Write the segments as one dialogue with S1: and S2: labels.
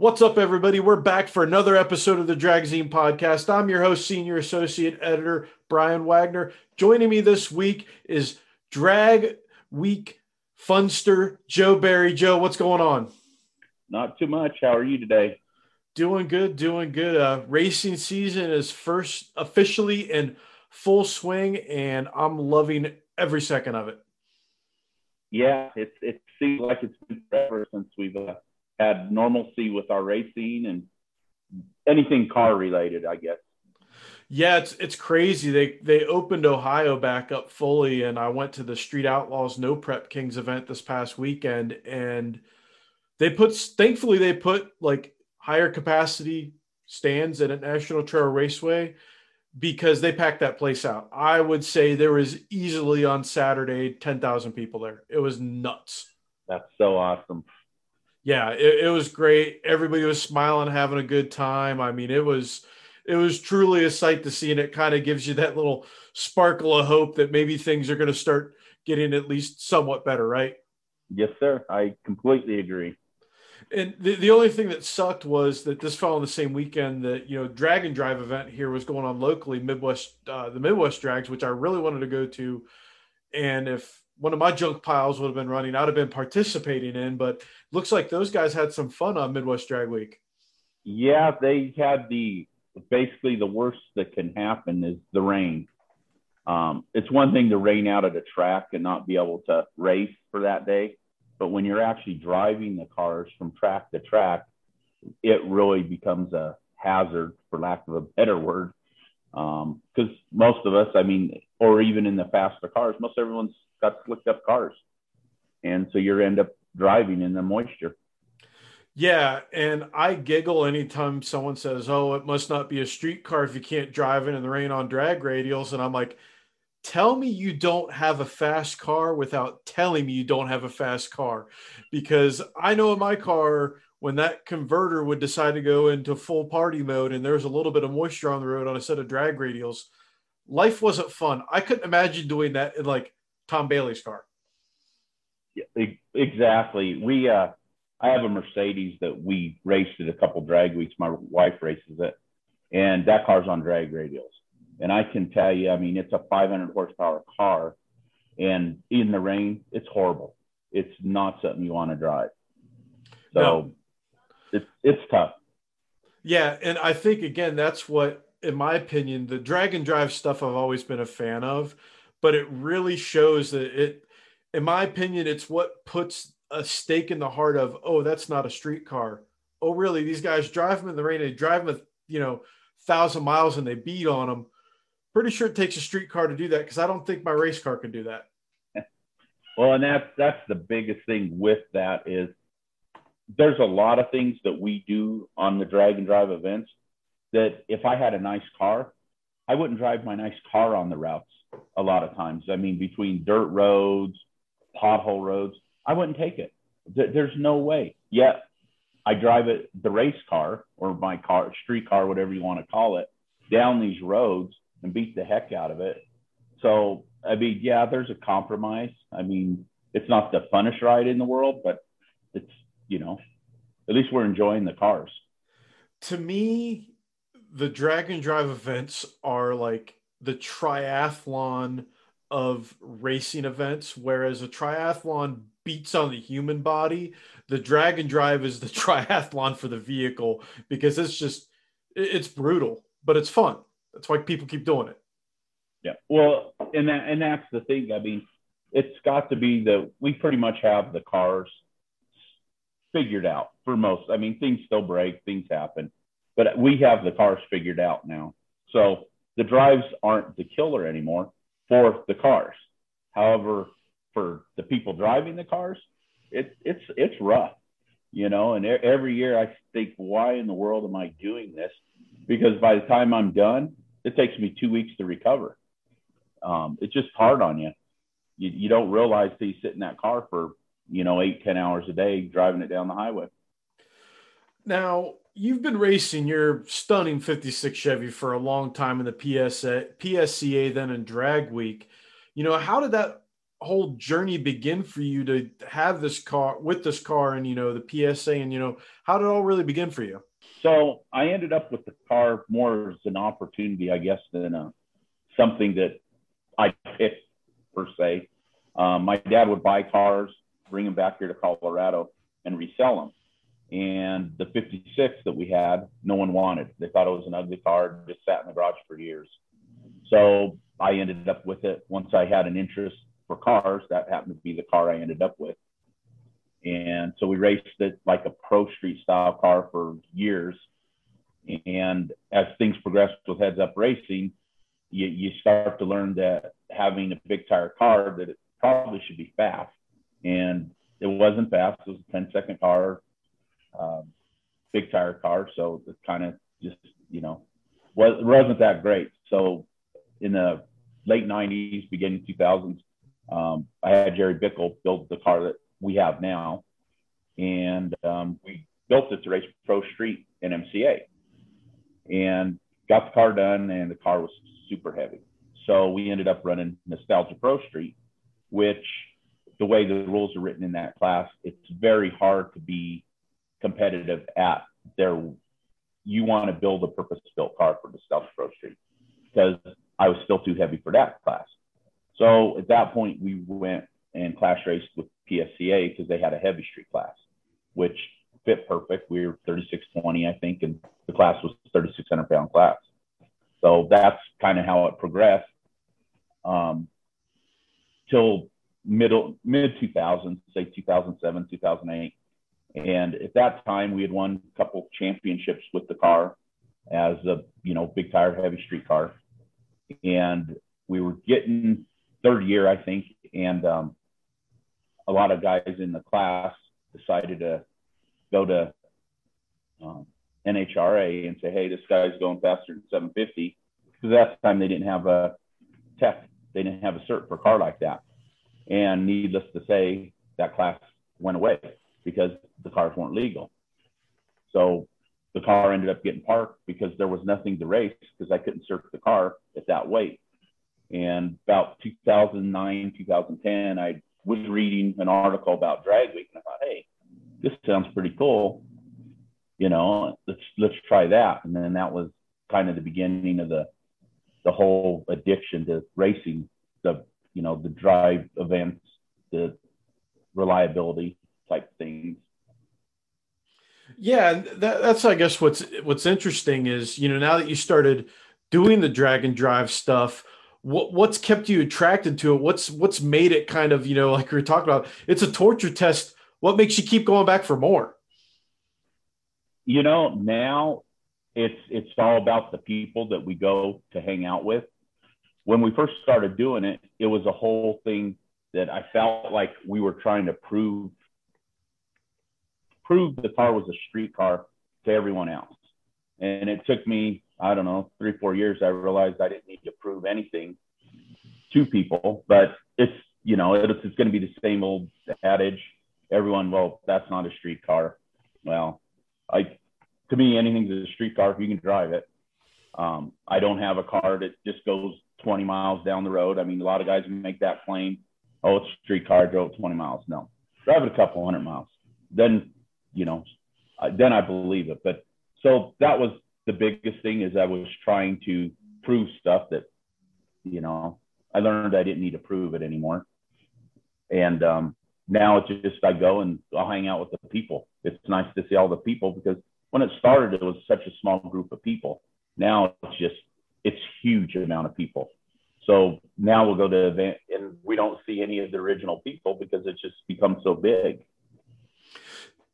S1: What's up, everybody? We're back for another episode of the Dragzine podcast. I'm your host, Senior Associate Editor Brian Wagner. Joining me this week is Drag Week Funster Joe Barry. Joe, what's going on?
S2: Not too much. How are you today?
S1: Doing good, doing good. Uh, racing season is first officially in full swing, and I'm loving every second of it.
S2: Yeah, it it seems like it's been forever since we've uh, had normalcy with our racing and anything car related, I guess.
S1: Yeah, it's it's crazy. They they opened Ohio back up fully, and I went to the Street Outlaws No Prep Kings event this past weekend, and they put thankfully they put like higher capacity stands at a National Trail Raceway because they packed that place out. I would say there was easily on Saturday ten thousand people there. It was nuts.
S2: That's so awesome
S1: yeah, it, it, was great. Everybody was smiling, having a good time. I mean, it was it was truly a sight to see, and it kind of gives you that little sparkle of hope that maybe things are going to start getting at least somewhat better, right?
S2: Yes, sir. I completely agree.
S1: And the, the only thing that sucked was that this fell on the same weekend that you know drag and drive event here was going on locally, Midwest, uh, the Midwest Drags, which I really wanted to go to. And if one of my junk piles would have been running, I'd have been participating in. But looks like those guys had some fun on Midwest Drag Week.
S2: Yeah, they had the basically the worst that can happen is the rain. Um, it's one thing to rain out at a track and not be able to race for that day, but when you're actually driving the cars from track to track, it really becomes a hazard, for lack of a better word. Because um, most of us, I mean, or even in the faster cars, most everyone's got slicked up cars, and so you end up driving in the moisture.
S1: Yeah, and I giggle anytime someone says, "Oh, it must not be a street car if you can't drive it in the rain on drag radials," and I'm like, "Tell me you don't have a fast car without telling me you don't have a fast car," because I know in my car when that converter would decide to go into full party mode and there's a little bit of moisture on the road on a set of drag radials, life wasn't fun. I couldn't imagine doing that in like Tom Bailey's car.
S2: Yeah, exactly. We, uh, I have a Mercedes that we raced at a couple drag weeks. My wife races it, and that car's on drag radials. And I can tell you, I mean, it's a 500 horsepower car, and in the rain, it's horrible. It's not something you want to drive. So no. It's it's tough.
S1: Yeah, and I think again, that's what, in my opinion, the drag and drive stuff I've always been a fan of but it really shows that it, in my opinion, it's what puts a stake in the heart of, oh, that's not a street car. Oh, really? These guys drive them in the rain. They drive them, you know, thousand miles and they beat on them. Pretty sure it takes a street car to do that because I don't think my race car can do that.
S2: Well, and that's that's the biggest thing with that is there's a lot of things that we do on the drag and drive events that if I had a nice car, I wouldn't drive my nice car on the routes a lot of times. I mean, between dirt roads, pothole roads, I wouldn't take it. There's no way. Yet I drive it, the race car or my car, street car, whatever you want to call it, down these roads and beat the heck out of it. So, I mean, yeah, there's a compromise. I mean, it's not the funnest ride in the world, but it's, you know, at least we're enjoying the cars.
S1: To me, the drag and drive events are like the triathlon of racing events, whereas a triathlon beats on the human body. The drag and drive is the triathlon for the vehicle because it's just it's brutal, but it's fun. That's why people keep doing it.
S2: Yeah. Well, and that and that's the thing. I mean, it's got to be that we pretty much have the cars figured out for most. I mean, things still break, things happen, but we have the cars figured out now. So the drives aren't the killer anymore for the cars. However, for the people driving the cars, it's it's it's rough, you know. And every year I think, why in the world am I doing this? Because by the time I'm done, it takes me two weeks to recover. Um, it's just hard on you. You, you don't realize that you sit in that car for you know eight ten hours a day driving it down the highway.
S1: Now, you've been racing your stunning 56 Chevy for a long time in the PSA, PSCA, then in Drag Week. You know, how did that whole journey begin for you to have this car with this car and you know the PSA and you know how did it all really begin for you?
S2: So I ended up with the car more as an opportunity, I guess, than a, something that I picked per se. Um, my dad would buy cars, bring them back here to Colorado, and resell them. And the 56 that we had, no one wanted. They thought it was an ugly car, just sat in the garage for years. So I ended up with it once I had an interest for cars. That happened to be the car I ended up with. And so we raced it like a pro street style car for years. And as things progressed with heads up racing, you, you start to learn that having a big tire car that it probably should be fast. And it wasn't fast. It was a 10 second car, um, big tire car. So it kind of just, you know, was, wasn't that great. So in the late 90s, beginning 2000s, um, I had Jerry Bickel build the car that we have now. And um, we built it to race Pro Street in MCA and got the car done, and the car was super heavy. So we ended up running Nostalgia Pro Street, which the way the rules are written in that class, it's very hard to be competitive at there. You want to build a purpose-built car for Nostalgia Pro Street because I was still too heavy for that class. So at that point, we went and class raced with PSCA because they had a heavy street class, which fit perfect. We were 3620, I think, and the class was 3600 pound class. So that's kind of how it progressed um, till middle mid 2000s, say 2007, 2008. And at that time, we had won a couple championships with the car as a you know big tire heavy street car, and we were getting third year, I think, and um, a lot of guys in the class decided to go to um, NHRA and say, hey, this guy's going faster than 750. Because at that time they didn't have a tech, they didn't have a cert for a car like that. And needless to say, that class went away because the cars weren't legal. So the car ended up getting parked because there was nothing to race because I couldn't search the car at that weight. And about 2009, 2010, I was reading an article about drag week and I thought, hey, this sounds pretty cool. You know, let's let's try that. And then that was kind of the beginning of the the whole addiction to racing, the you know, the drive events, the reliability type things.
S1: Yeah, that, that's I guess what's what's interesting is you know now that you started doing the drag and drive stuff, what what's kept you attracted to it? What's what's made it kind of you know like we are talking about? It's a torture test. What makes you keep going back for more?
S2: You know, now it's it's all about the people that we go to hang out with. When we first started doing it, it was a whole thing that I felt like we were trying to prove prove the car was a street car to everyone else. And it took me I don't know, three, four years, I realized I didn't need to prove anything to people. But it's, you know, it's, it's going to be the same old adage. Everyone, well, that's not a street car. Well, I, to me, anything's a street car if you can drive it. Um, I don't have a car that just goes 20 miles down the road. I mean, a lot of guys make that claim. Oh, it's a street car, drove 20 miles. No, drive it a couple hundred miles. Then, you know, then I believe it. But so that was the biggest thing is I was trying to prove stuff that, you know, I learned I didn't need to prove it anymore. And um, now it's just I go and I'll hang out with the people. It's nice to see all the people because when it started, it was such a small group of people. Now it's just it's huge amount of people. So now we'll go to the event and we don't see any of the original people because it's just become so big.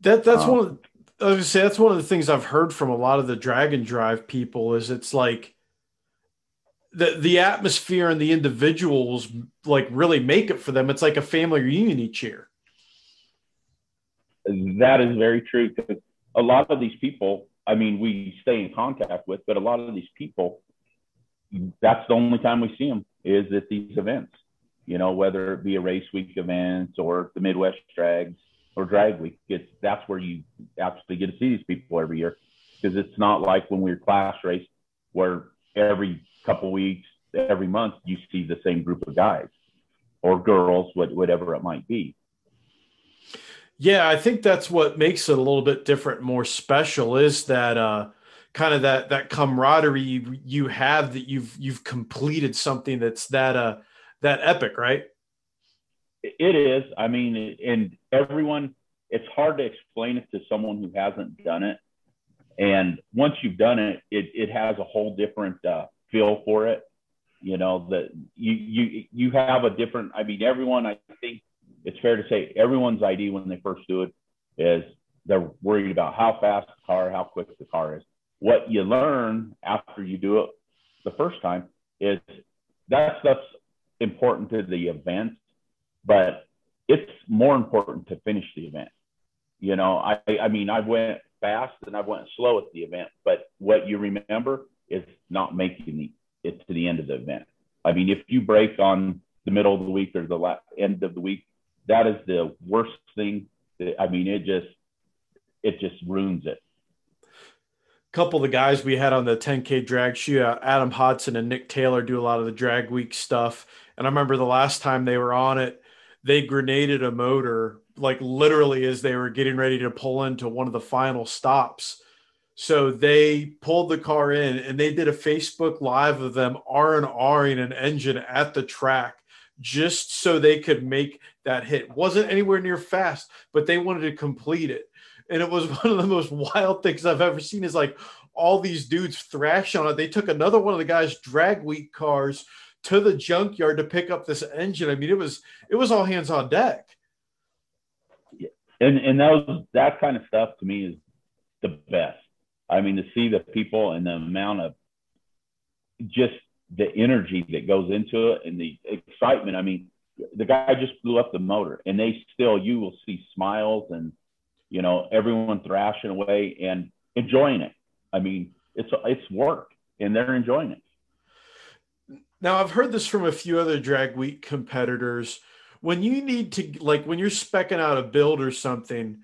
S1: That that's um, one of I was say that's one of the things I've heard from a lot of the drag and drive people is it's like the the atmosphere and the individuals like really make it for them. It's like a family reunion each year.
S2: That is very true because a lot of these people, I mean, we stay in contact with, but a lot of these people, that's the only time we see them is at these events. You know, whether it be a race week event or the Midwest drags or drag week. It's that's where you actually get to see these people every year because it's not like when we were class race where every couple weeks, every month you see the same group of guys or girls, whatever it might be.
S1: Yeah, I think that's what makes it a little bit different, more special is that uh, kind of that that camaraderie you, you have that you've you've completed something that's that uh that epic, right?
S2: It is. I mean, and everyone, it's hard to explain it to someone who hasn't done it. And once you've done it, it, it has a whole different uh, feel for it. You know that you you you have a different. I mean, everyone. I think it's fair to say everyone's ID when they first do it is they're worried about how fast the car, how quick the car is. What you learn after you do it the first time is that stuff's important to the event, but it's more important to finish the event. You know, I I mean, I went fast and I went slow at the event, but what you remember is not making it to the end of the event. I mean, if you break on the middle of the week or the last end of the week, that is the worst thing. That, I mean, it just it just ruins it.
S1: Couple of the guys we had on the 10K drag shoot, uh, Adam Hodson and Nick Taylor, do a lot of the drag week stuff. And I remember the last time they were on it, they grenaded a motor like literally as they were getting ready to pull into one of the final stops. So they pulled the car in and they did a Facebook live of them R and Ring an engine at the track just so they could make that hit. Wasn't anywhere near fast, but they wanted to complete it. And it was one of the most wild things I've ever seen is like all these dudes thrash on it. They took another one of the guys' drag week cars to the junkyard to pick up this engine. I mean, it was it was all hands on deck. Yeah.
S2: And and that was that kind of stuff to me is the best. I mean, to see the people and the amount of just the energy that goes into it and the excitement. I mean, the guy just blew up the motor, and they still you will see smiles and you know everyone thrashing away and enjoying it. I mean, it's it's work, and they're enjoying it.
S1: Now, I've heard this from a few other drag week competitors. When you need to, like, when you're specking out a build or something,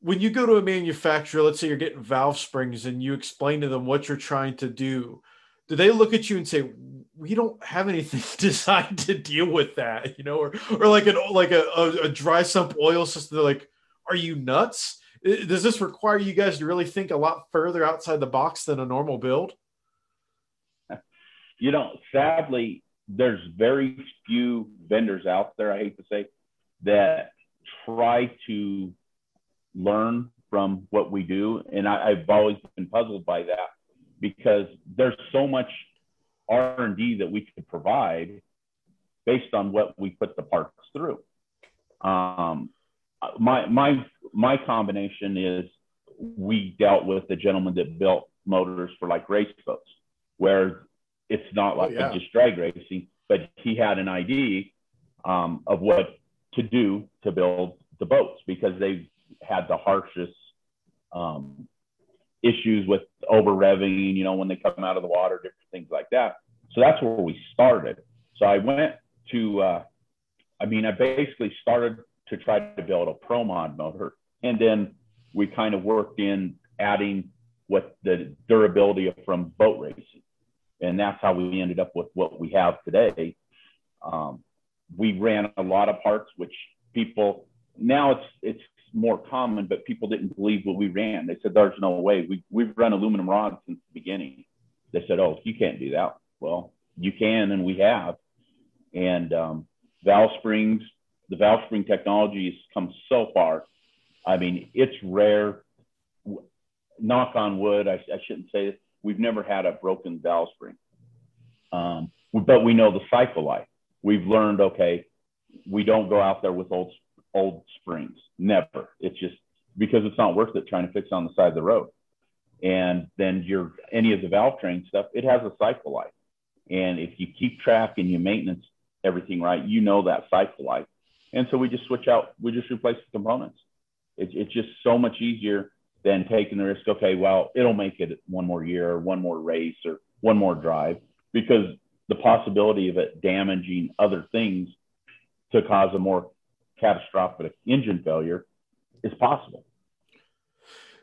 S1: when you go to a manufacturer, let's say you're getting valve springs and you explain to them what you're trying to do, do they look at you and say, "We don't have anything designed to deal with that," you know, or or like an like a, a, a dry sump oil system? They're like, "Are you nuts? Does this require you guys to really think a lot further outside the box than a normal build?"
S2: you know, sadly, there's very few vendors out there, I hate to say, that try to learn from what we do. And I, have always been puzzled by that because there's so much R&D that we could provide based on what we put the parts through. Um, my, my, my combination is we dealt with the gentleman that built motors for like race boats, where it's not oh, like oh, yeah. just drag racing, but he had an idea um, of what to do to build the boats because they had the harshest um, issues with over revving, you know, when they come out of the water, different things like that. So that's where we started. So I went to, uh, I mean, I basically started to try to build a pro mod motor, and then we kind of worked in adding what the durability from boat racing and that's how we ended up with what we have today. Um, we ran a lot of parts, which people now it's it's more common, but people didn't believe what we ran. They said there's no way. We we've run aluminum rods since the beginning. They said, oh, you can't do that. Well, you can, and we have. And um, valve springs, the valve spring technology has come so far. I mean, it's rare. Knock on wood. I, I shouldn't say this We've never had a broken valve spring. Um, but we know the cycle life. We've learned, okay, we don't go out there with old old springs. Never. It's just because it's not worth it trying to fix on the side of the road. And then your any of the valve train stuff, it has a cycle life. And if you keep track and you maintenance everything right, you know that cycle life. And so we just switch out, we just replace the components. It's, it's just so much easier than taking the risk, okay, well, it'll make it one more year or one more race or one more drive because the possibility of it damaging other things to cause a more catastrophic engine failure is possible.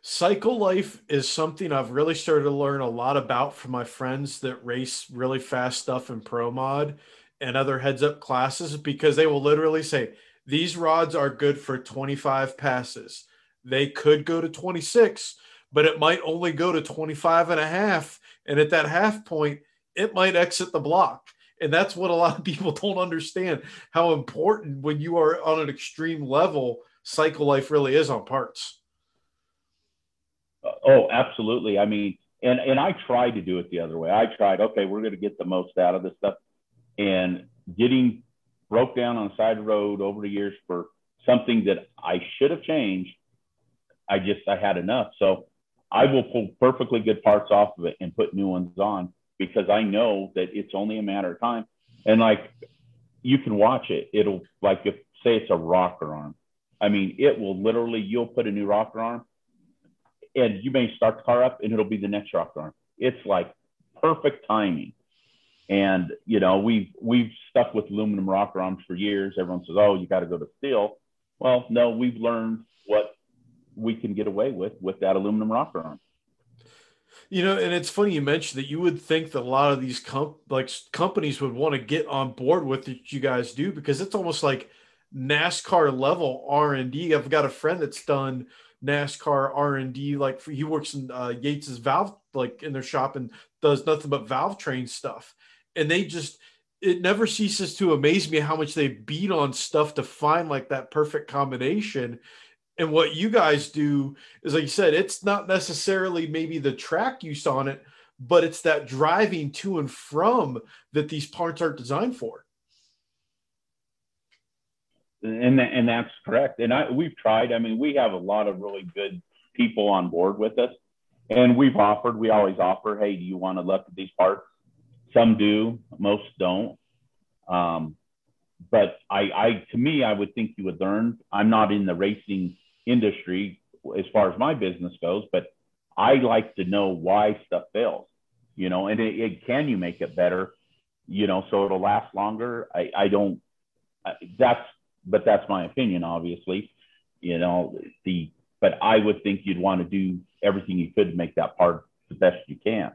S1: Cycle life is something I've really started to learn a lot about from my friends that race really fast stuff in pro mod. And other heads up classes because they will literally say these rods are good for 25 passes. They could go to 26, but it might only go to 25 and a half. And at that half point, it might exit the block. And that's what a lot of people don't understand how important when you are on an extreme level, cycle life really is on parts.
S2: Uh, oh, absolutely. I mean, and and I tried to do it the other way. I tried, okay, we're going to get the most out of this stuff, and getting broke down on the side of the road over the years for something that I should have changed. I just I had enough, so I will pull perfectly good parts off of it and put new ones on because I know that it's only a matter of time. And like you can watch it, it'll like if say it's a rocker arm. I mean, it will literally you'll put a new rocker arm and you may start the car up and it'll be the next rocker arm. It's like perfect timing. And you know, we've we've stuck with aluminum rocker arms for years. Everyone says, "Oh, you got to go to steel." Well, no, we've learned what we can get away with with that aluminum rocker arm.
S1: You know, and it's funny you mentioned that you would think that a lot of these like companies would want to get on board with what you guys do because it's almost like NASCAR level R and D. I've got a friend that's done NASCAR R and D. Like he works in uh, Yates's valve, like in their shop, and does nothing but valve train stuff. And they just it never ceases to amaze me how much they beat on stuff to find like that perfect combination. And what you guys do is, like you said, it's not necessarily maybe the track use on it, but it's that driving to and from that these parts aren't designed for.
S2: And and that's correct. And I we've tried. I mean, we have a lot of really good people on board with us, and we've offered. We always offer, hey, do you want to look at these parts? Some do, most don't. Um, but I, I, to me, I would think you would learn. I'm not in the racing industry as far as my business goes, but I like to know why stuff fails, you know, and it, it can you make it better, you know, so it'll last longer. I, I don't, that's, but that's my opinion, obviously, you know, the, but I would think you'd want to do everything you could to make that part the best you can.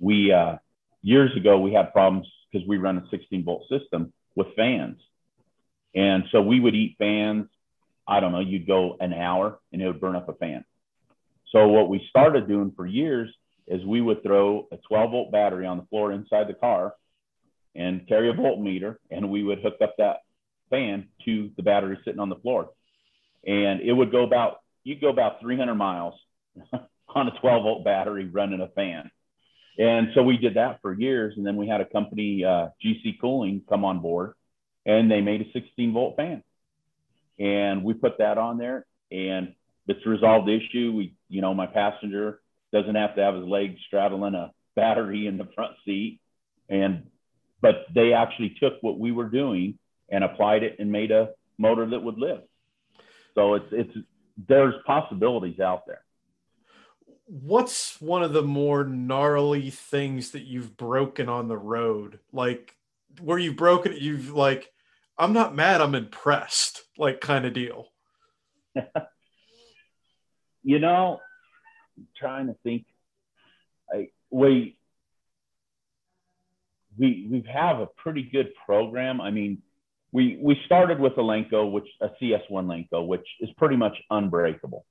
S2: We, uh, years ago, we had problems because we run a 16 volt system with fans. And so we would eat fans I don't know, you'd go an hour and it would burn up a fan. So what we started doing for years is we would throw a 12 volt battery on the floor inside the car and carry a voltmeter and we would hook up that fan to the battery sitting on the floor. And it would go about, you'd go about 300 miles on a 12 volt battery running a fan. And so we did that for years. And then we had a company, uh, GC Cooling, come on board and they made a 16 volt fan and we put that on there and it's resolved the issue. We, you know, my passenger doesn't have to have his legs straddling a battery in the front seat. And, but they actually took what we were doing and applied it and made a motor that would live. So it's, it's, there's possibilities out there.
S1: What's one of the more gnarly things that you've broken on the road? Like where you've broken it, you've like, I'm not mad, I'm impressed, like kind of deal.
S2: you know, I'm trying to think. I we we we have a pretty good program. I mean, we we started with a Lenco, which a CS1 Lenco, which is pretty much unbreakable,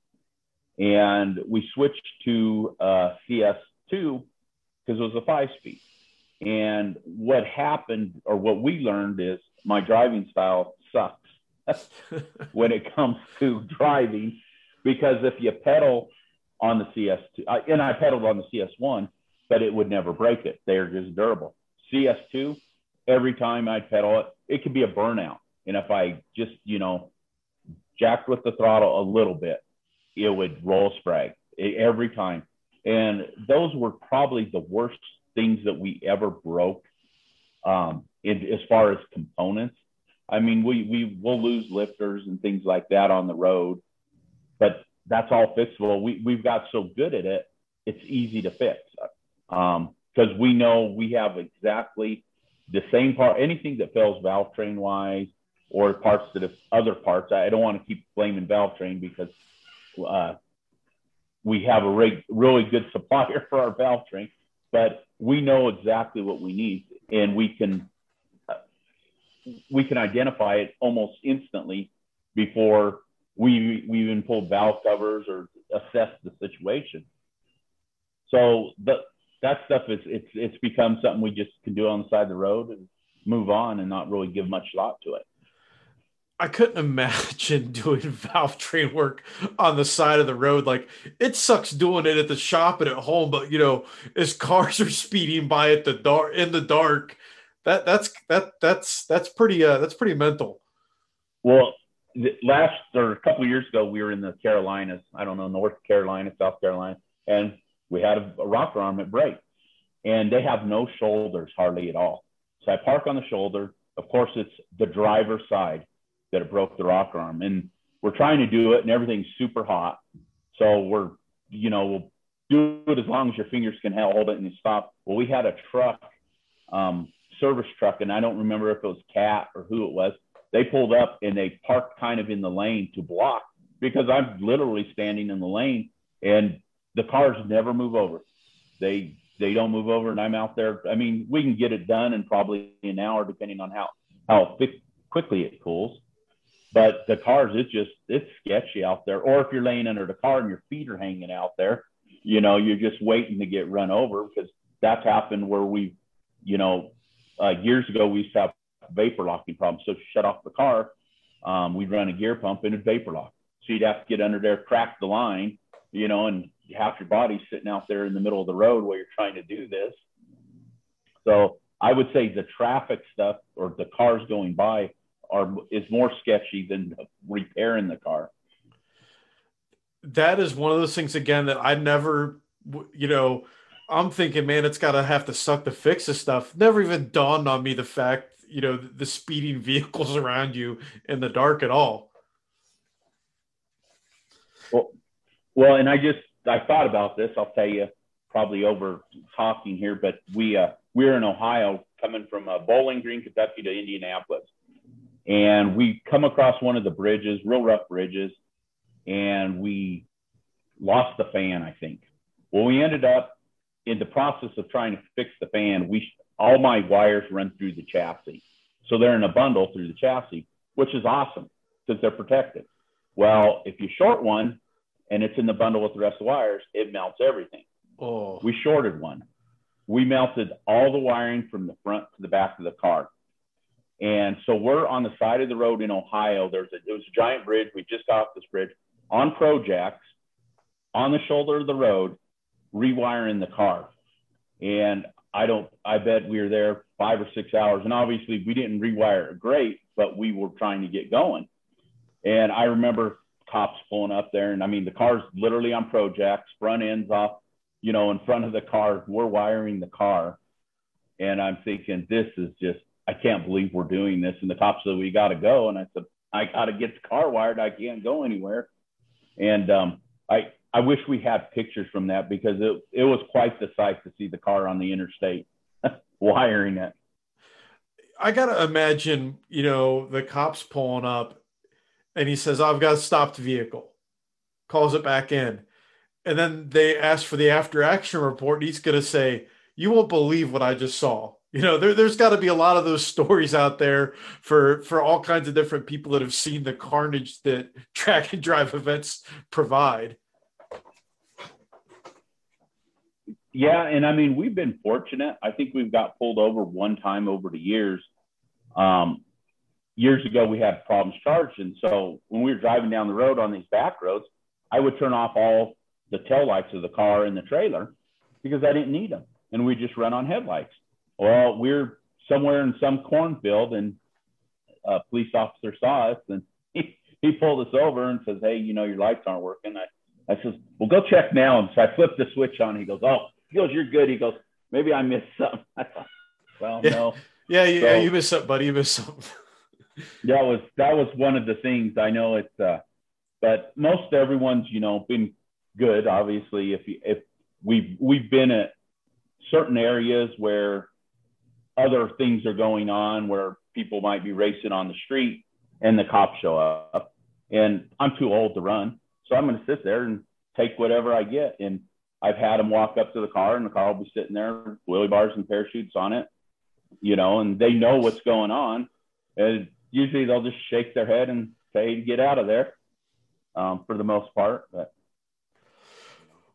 S2: and we switched to uh, CS2 because it was a five speed. And what happened, or what we learned, is my driving style sucks when it comes to driving because if you pedal on the CS2, and I pedaled on the CS1, but it would never break it. They're just durable. CS2, every time I pedal it, it could be a burnout. And if I just, you know, jacked with the throttle a little bit, it would roll sprag every time. And those were probably the worst things that we ever broke um, in, as far as components. I mean, we we will lose lifters and things like that on the road, but that's all fixable. We we've got so good at it, it's easy to fix because um, we know we have exactly the same part. Anything that fails valve train wise or parts that have other parts, I don't want to keep blaming valve train because uh, we have a re- really good supplier for our valve train, but we know exactly what we need and we can we can identify it almost instantly before we we even pull valve covers or assess the situation. So the, that stuff is it's it's become something we just can do on the side of the road and move on and not really give much thought to it.
S1: I couldn't imagine doing valve train work on the side of the road. Like it sucks doing it at the shop and at home, but you know, as cars are speeding by at the dark in the dark, that that's that that's that's pretty uh that's pretty mental.
S2: Well, last or a couple years ago, we were in the Carolinas. I don't know North Carolina, South Carolina, and we had a, a rocker arm at break, and they have no shoulders hardly at all. So I park on the shoulder. Of course, it's the driver's side that it broke the rocker arm, and we're trying to do it, and everything's super hot. So we're, you know, we'll do it as long as your fingers can hold it and you stop. Well, we had a truck, um, service truck, and I don't remember if it was Cat or who it was they pulled up and they parked kind of in the lane to block because I'm literally standing in the lane and the cars never move over. They they don't move over and I'm out there. I mean, we can get it done in probably an hour depending on how how quickly it cools. But the cars, it's just it's sketchy out there. Or if you're laying under the car and your feet are hanging out there, you know, you're just waiting to get run over because that's happened where we, you know, uh, years ago we used to have vapor locking problems. So shut off the car, um, we'd run a gear pump and it'd vapor lock. So you'd have to get under there, crack the line, you know, and half your body's sitting out there in the middle of the road while you're trying to do this. So I would say the traffic stuff or the cars going by are is more sketchy than repairing the car.
S1: That is one of those things again that I never, you know, I'm thinking, man, it's got to have to suck to fix this stuff. Never even dawned on me the fact you know the speeding vehicles around you in the dark at all.
S2: Well, well, and I just I thought about this. I'll tell you probably over talking here, but we uh, we're in Ohio coming from uh, Bowling Green, Kentucky to Indianapolis, and we come across one of the bridges, real rough bridges, and we lost the fan. I think. Well, we ended up in the process of trying to fix the fan. We all my wires run through the chassis. So they're in a bundle through the chassis, which is awesome because they're protected. Well, if you short one and it's in the bundle with the rest of the wires, it melts everything.
S1: Oh.
S2: We shorted one. We melted all the wiring from the front to the back of the car. And so we're on the side of the road in Ohio. There's a, it was a giant bridge. We just got off this bridge on Projects on the shoulder of the road, rewiring the car. And I don't, I bet we were there five or six hours. And obviously we didn't rewire it great, but we were trying to get going. And I remember cops pulling up there. And I mean, the car's literally on Projects, front ends off, you know, in front of the car. We're wiring the car. And I'm thinking, this is just, I can't believe we're doing this. And the cops said, we got to go. And I said, I got to get the car wired. I can't go anywhere. And um, I, I wish we had pictures from that because it, it was quite the sight to see the car on the interstate wiring it.
S1: I gotta imagine, you know, the cops pulling up and he says, I've got a stopped vehicle, calls it back in. And then they ask for the after action report. And he's gonna say, You won't believe what I just saw. You know, there, there's got to be a lot of those stories out there for for all kinds of different people that have seen the carnage that track and drive events provide.
S2: Yeah, and I mean we've been fortunate. I think we've got pulled over one time over the years. Um, years ago, we had problems charged, and so when we were driving down the road on these back roads, I would turn off all the tail lights of the car and the trailer because I didn't need them, and we just run on headlights. Well, we're somewhere in some cornfield, and a police officer saw us, and he, he pulled us over and says, "Hey, you know your lights aren't working." I I says, "Well, go check now." And so I flipped the switch on. He goes, "Oh." He goes, "You're good." He goes, "Maybe I missed something." I thought, well,
S1: yeah.
S2: no.
S1: Yeah, yeah, so, you missed something, buddy. You missed something.
S2: that was that was one of the things. I know it's, uh, but most everyone's, you know, been good. Obviously, if you, if we've we've been at certain areas where other things are going on, where people might be racing on the street, and the cops show up, and I'm too old to run, so I'm going to sit there and take whatever I get, and I've had them walk up to the car and the car will be sitting there, wheelie bars and parachutes on it, you know, and they know what's going on. And usually they'll just shake their head and say, get out of there um, for the most part. But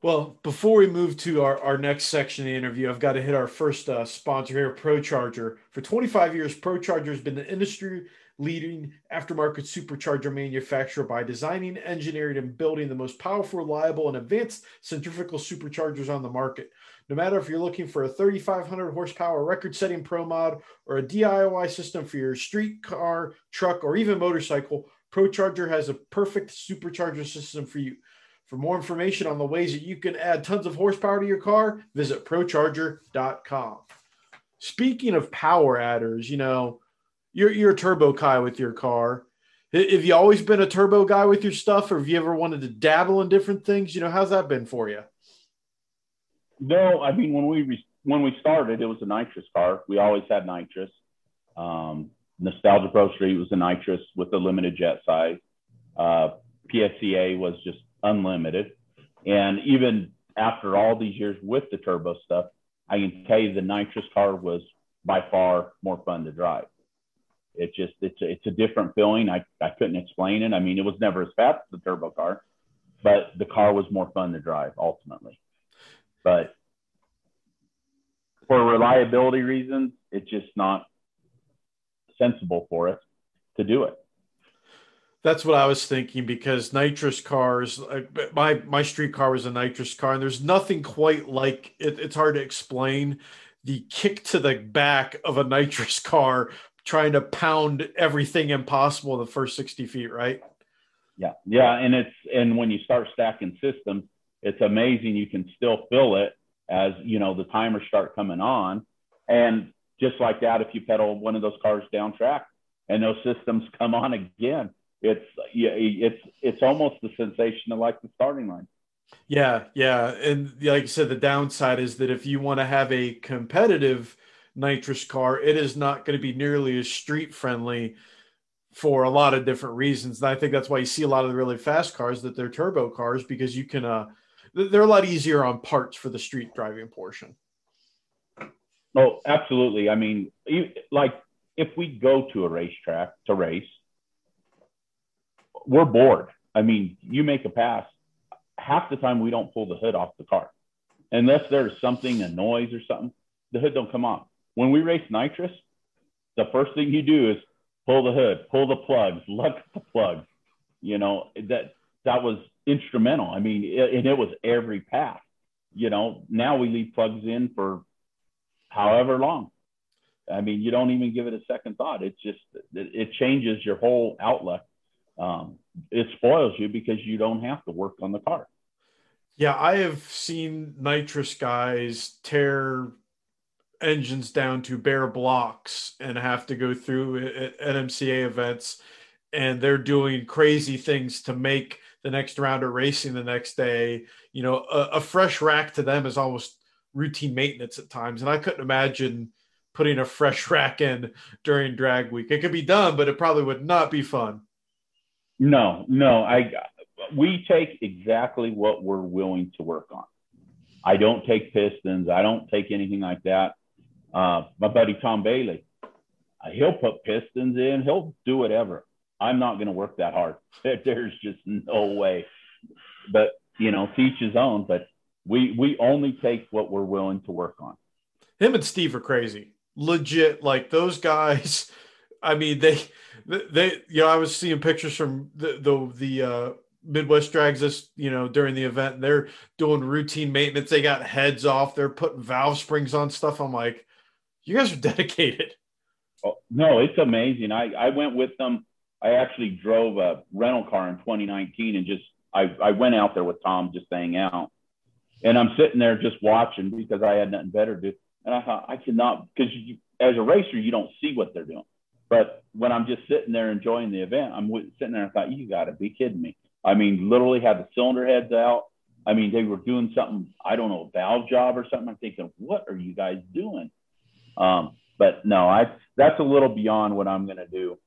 S1: well, before we move to our, our next section of the interview, I've got to hit our first uh, sponsor here, ProCharger. For 25 years, ProCharger has been the industry leading aftermarket supercharger manufacturer by designing, engineering, and building the most powerful, reliable, and advanced centrifugal superchargers on the market. No matter if you're looking for a 3,500 horsepower record setting Pro Mod or a DIY system for your street car, truck, or even motorcycle, ProCharger has a perfect supercharger system for you. For more information on the ways that you can add tons of horsepower to your car, visit procharger.com. Speaking of power adders, you know, you're, you're a turbo guy with your car. Have you always been a turbo guy with your stuff, or have you ever wanted to dabble in different things? You know, how's that been for you?
S2: No, I mean when we when we started, it was a nitrous car. We always had nitrous. Um, Nostalgia Pro Street was a nitrous with a limited jet size. Uh, PSCA was just unlimited. And even after all these years with the turbo stuff, I can tell you the nitrous car was by far more fun to drive. It just it's a, it's a different feeling. I, I couldn't explain it. I mean, it was never as fast as the turbo car, but the car was more fun to drive ultimately. But for reliability reasons, it's just not sensible for us to do it.
S1: That's what I was thinking because nitrous cars, uh, my my street car was a nitrous car, and there's nothing quite like it, it's hard to explain the kick to the back of a nitrous car trying to pound everything impossible in the first 60 feet, right?
S2: Yeah, yeah, and it's and when you start stacking systems, it's amazing you can still fill it as you know the timers start coming on, and just like that, if you pedal one of those cars down track and those systems come on again, it's yeah, it's it's almost the sensation of like the starting line.
S1: Yeah, yeah, and like you said, the downside is that if you want to have a competitive nitrous car, it is not going to be nearly as street friendly for a lot of different reasons. And I think that's why you see a lot of the really fast cars that they're turbo cars because you can uh they're a lot easier on parts for the street driving portion.
S2: Oh, absolutely. I mean, like if we go to a racetrack to race, we're bored. I mean, you make a pass, half the time we don't pull the hood off the car. Unless there's something, a noise or something, the hood don't come off. When we race nitrous, the first thing you do is pull the hood, pull the plugs, look at the plugs. You know, that that was instrumental. I mean, it, and it was every pass. You know, now we leave plugs in for however long. I mean, you don't even give it a second thought. It's just it changes your whole outlook um, it spoils you because you don't have to work on the car.
S1: Yeah, I have seen nitrous guys tear engines down to bare blocks and have to go through NMCA events, and they're doing crazy things to make the next round of racing the next day. You know, a, a fresh rack to them is almost routine maintenance at times, and I couldn't imagine putting a fresh rack in during drag week. It could be done, but it probably would not be fun.
S2: No, no. I we take exactly what we're willing to work on. I don't take pistons. I don't take anything like that. Uh, my buddy Tom Bailey, uh, he'll put pistons in. He'll do whatever. I'm not going to work that hard. There's just no way. But you know, teach his own. But we we only take what we're willing to work on.
S1: Him and Steve are crazy. Legit, like those guys. I mean, they they you know I was seeing pictures from the the, the uh, Midwest drags us you know during the event. They're doing routine maintenance. They got heads off. They're putting valve springs on stuff. I'm like, you guys are dedicated.
S2: Oh, no, it's amazing. I I went with them. I actually drove a rental car in 2019 and just I I went out there with Tom just hang out. And I'm sitting there just watching because I had nothing better to do. And I thought I cannot because as a racer you don't see what they're doing. But when I'm just sitting there enjoying the event, I'm sitting there and I thought, you got to be kidding me. I mean, literally had the cylinder heads out. I mean, they were doing something, I don't know, valve job or something. I'm thinking, what are you guys doing? Um, but no, I that's a little beyond what I'm going to do.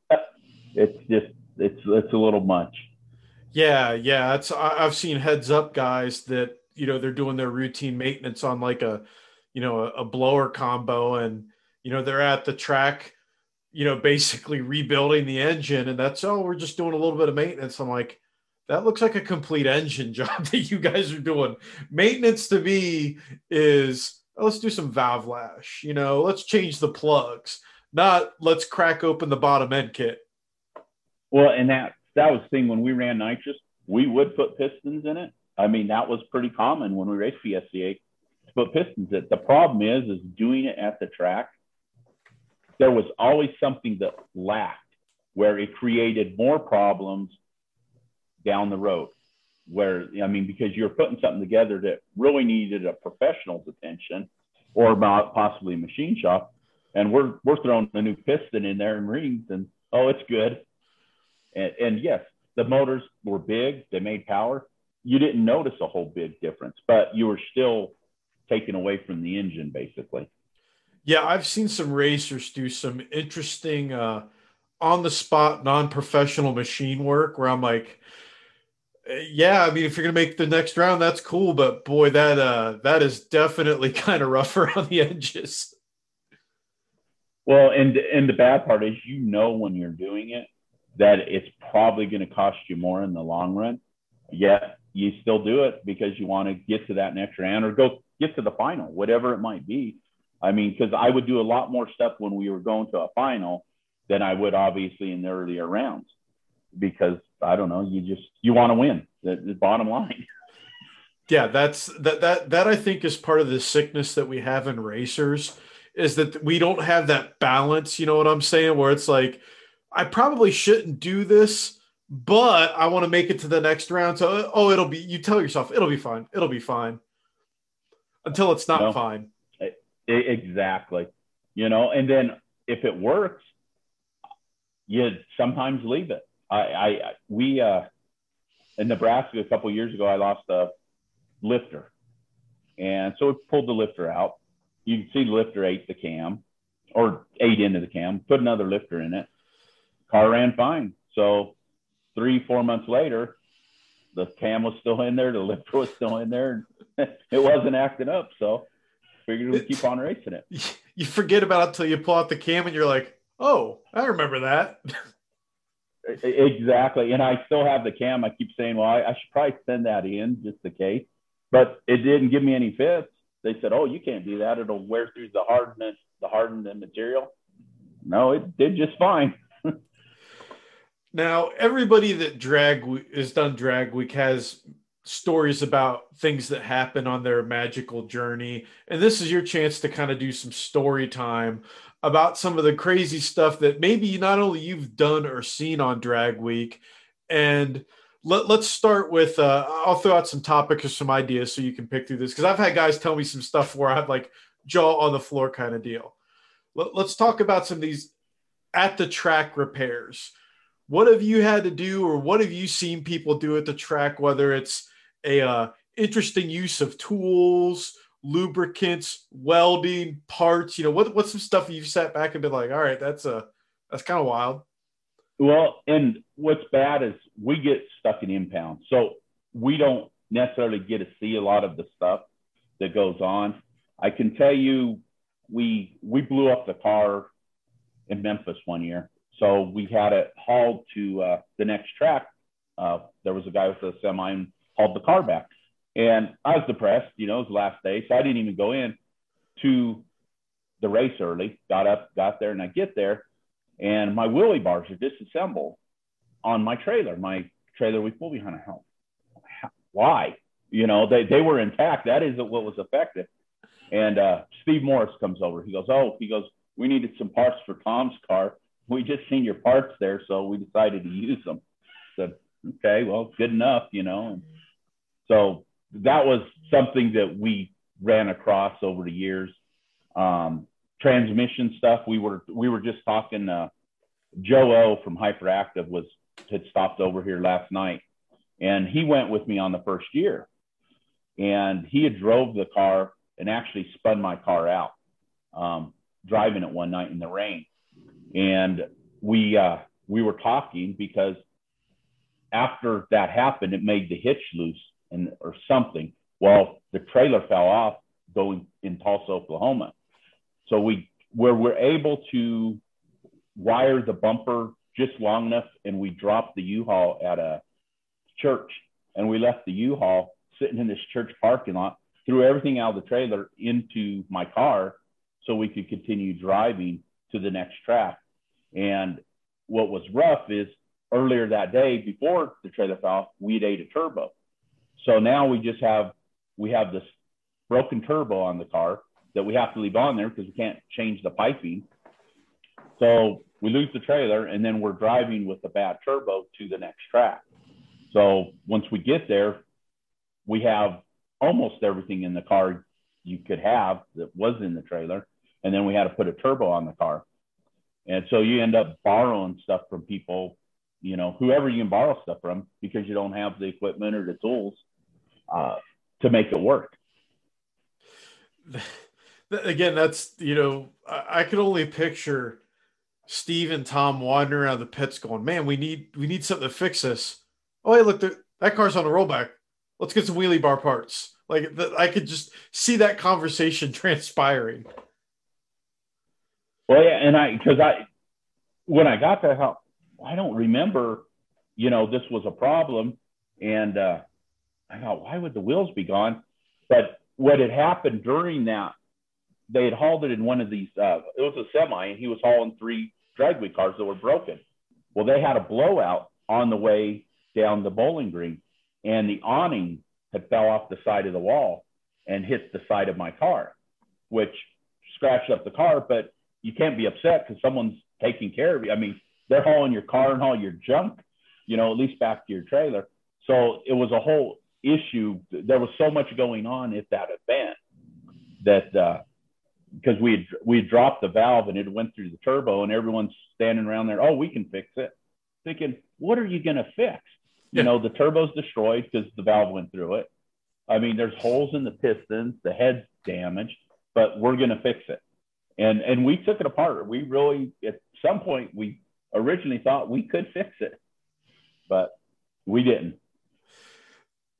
S2: It's just, it's, it's a little much.
S1: Yeah. Yeah. It's, I've seen heads up guys that, you know, they're doing their routine maintenance on like a, you know, a, a blower combo and, you know, they're at the track you know, basically rebuilding the engine, and that's oh, we're just doing a little bit of maintenance. I'm like, that looks like a complete engine job that you guys are doing. Maintenance to me is oh, let's do some valve lash, you know, let's change the plugs, not let's crack open the bottom end kit.
S2: Well, and that that was the thing when we ran nitrous, we would put pistons in it. I mean, that was pretty common when we raced PSCA to put pistons in it. The problem is, is doing it at the track there was always something that lacked where it created more problems down the road where i mean because you're putting something together that really needed a professional's attention or about possibly a machine shop and we're we're throwing a new piston in there and rings and oh it's good. And, and yes the motors were big they made power. You didn't notice a whole big difference but you were still taken away from the engine basically
S1: yeah, I've seen some racers do some interesting uh, on the spot, non professional machine work where I'm like, eh, yeah, I mean, if you're gonna make the next round, that's cool, but boy, that uh, that is definitely kind of rougher on the edges.
S2: Well, and and the bad part is, you know, when you're doing it, that it's probably going to cost you more in the long run. Yet you still do it because you want to get to that next round or go get to the final, whatever it might be. I mean, because I would do a lot more stuff when we were going to a final than I would obviously in the earlier rounds because I don't know, you just you want to win. The, the bottom line.
S1: Yeah, that's that that that I think is part of the sickness that we have in racers is that we don't have that balance. You know what I'm saying? Where it's like, I probably shouldn't do this, but I want to make it to the next round. So, oh, it'll be. You tell yourself it'll be fine. It'll be fine until it's not no. fine.
S2: Exactly. You know, and then if it works, you sometimes leave it. I, I we uh, in Nebraska a couple years ago, I lost a lifter, and so we pulled the lifter out. You can see the lifter ate the cam, or ate into the cam. Put another lifter in it. Car ran fine. So three, four months later, the cam was still in there, the lifter was still in there, it wasn't acting up. So figured we'd keep on racing it.
S1: You forget about it until you pull out the cam and you're like, oh, I remember that.
S2: exactly. And I still have the cam. I keep saying, well, I, I, should probably send that in just in case. But it didn't give me any fits. They said, oh, you can't do that. It'll wear through the hardness, the hardened material. No, it did just fine.
S1: now, everybody that drag has done drag week has stories about things that happen on their magical journey. And this is your chance to kind of do some story time about some of the crazy stuff that maybe not only you've done or seen on Drag Week. And let, us start with uh, I'll throw out some topics or some ideas so you can pick through this because I've had guys tell me some stuff where I have like jaw on the floor kind of deal. Let, let's talk about some of these at the track repairs. What have you had to do, or what have you seen people do at the track, whether it's a uh, interesting use of tools, lubricants, welding, parts. You know, what what's some stuff you've sat back and been like, all right, that's a uh, that's kind of wild.
S2: Well, and what's bad is we get stuck in impound, so we don't necessarily get to see a lot of the stuff that goes on. I can tell you, we we blew up the car in Memphis one year, so we had it hauled to uh, the next track. Uh, there was a guy with a semi hauled the car back. And I was depressed, you know, it was the last day. So I didn't even go in to the race early, got up, got there, and I get there, and my wheelie bars are disassembled on my trailer, my trailer we pull behind a house. Why? You know, they, they were intact. That isn't what was affected. And uh, Steve Morris comes over. He goes, Oh, he goes, we needed some parts for Tom's car. We just seen your parts there, so we decided to use them. So, okay, well, good enough, you know. And so that was something that we ran across over the years. Um, transmission stuff. We were we were just talking. Uh, Joe O from Hyperactive was had stopped over here last night, and he went with me on the first year, and he had drove the car and actually spun my car out, um, driving it one night in the rain, and we uh, we were talking because after that happened, it made the hitch loose and or something. Well, the trailer fell off going in Tulsa, Oklahoma. So we where we're able to wire the bumper just long enough, and we dropped the U-Haul at a church, and we left the U-Haul sitting in this church parking lot, threw everything out of the trailer into my car, so we could continue driving to the next track. And what was rough is earlier that day before the trailer fell, off, we'd ate a turbo. So now we just have we have this broken turbo on the car that we have to leave on there because we can't change the piping. So we lose the trailer and then we're driving with the bad turbo to the next track. So once we get there, we have almost everything in the car you could have that was in the trailer. And then we had to put a turbo on the car. And so you end up borrowing stuff from people, you know, whoever you can borrow stuff from because you don't have the equipment or the tools uh, to make it work.
S1: Again, that's, you know, I, I could only picture Steve and Tom wandering around the pits going, man, we need, we need something to fix this. Oh, hey, look, that car's on a rollback. Let's get some wheelie bar parts. Like the, I could just see that conversation transpiring.
S2: Well, yeah, and I because I when I got there, how I don't remember, you know, this was a problem, and uh, I thought, why would the wheels be gone? But what had happened during that, they had hauled it in one of these. Uh, it was a semi, and he was hauling three dragway cars that were broken. Well, they had a blowout on the way down the Bowling Green, and the awning had fell off the side of the wall and hit the side of my car, which scratched up the car. But you can't be upset because someone's taking care of you. I mean, they're hauling your car and all your junk, you know, at least back to your trailer. So it was a whole issue. There was so much going on at that event that uh, because we had we had dropped the valve and it went through the turbo and everyone's standing around there. Oh, we can fix it. Thinking, what are you going to fix? You know, the turbo's destroyed because the valve went through it. I mean, there's holes in the pistons, the head's damaged, but we're going to fix it and and we took it apart. We really at some point we originally thought we could fix it, but we didn't.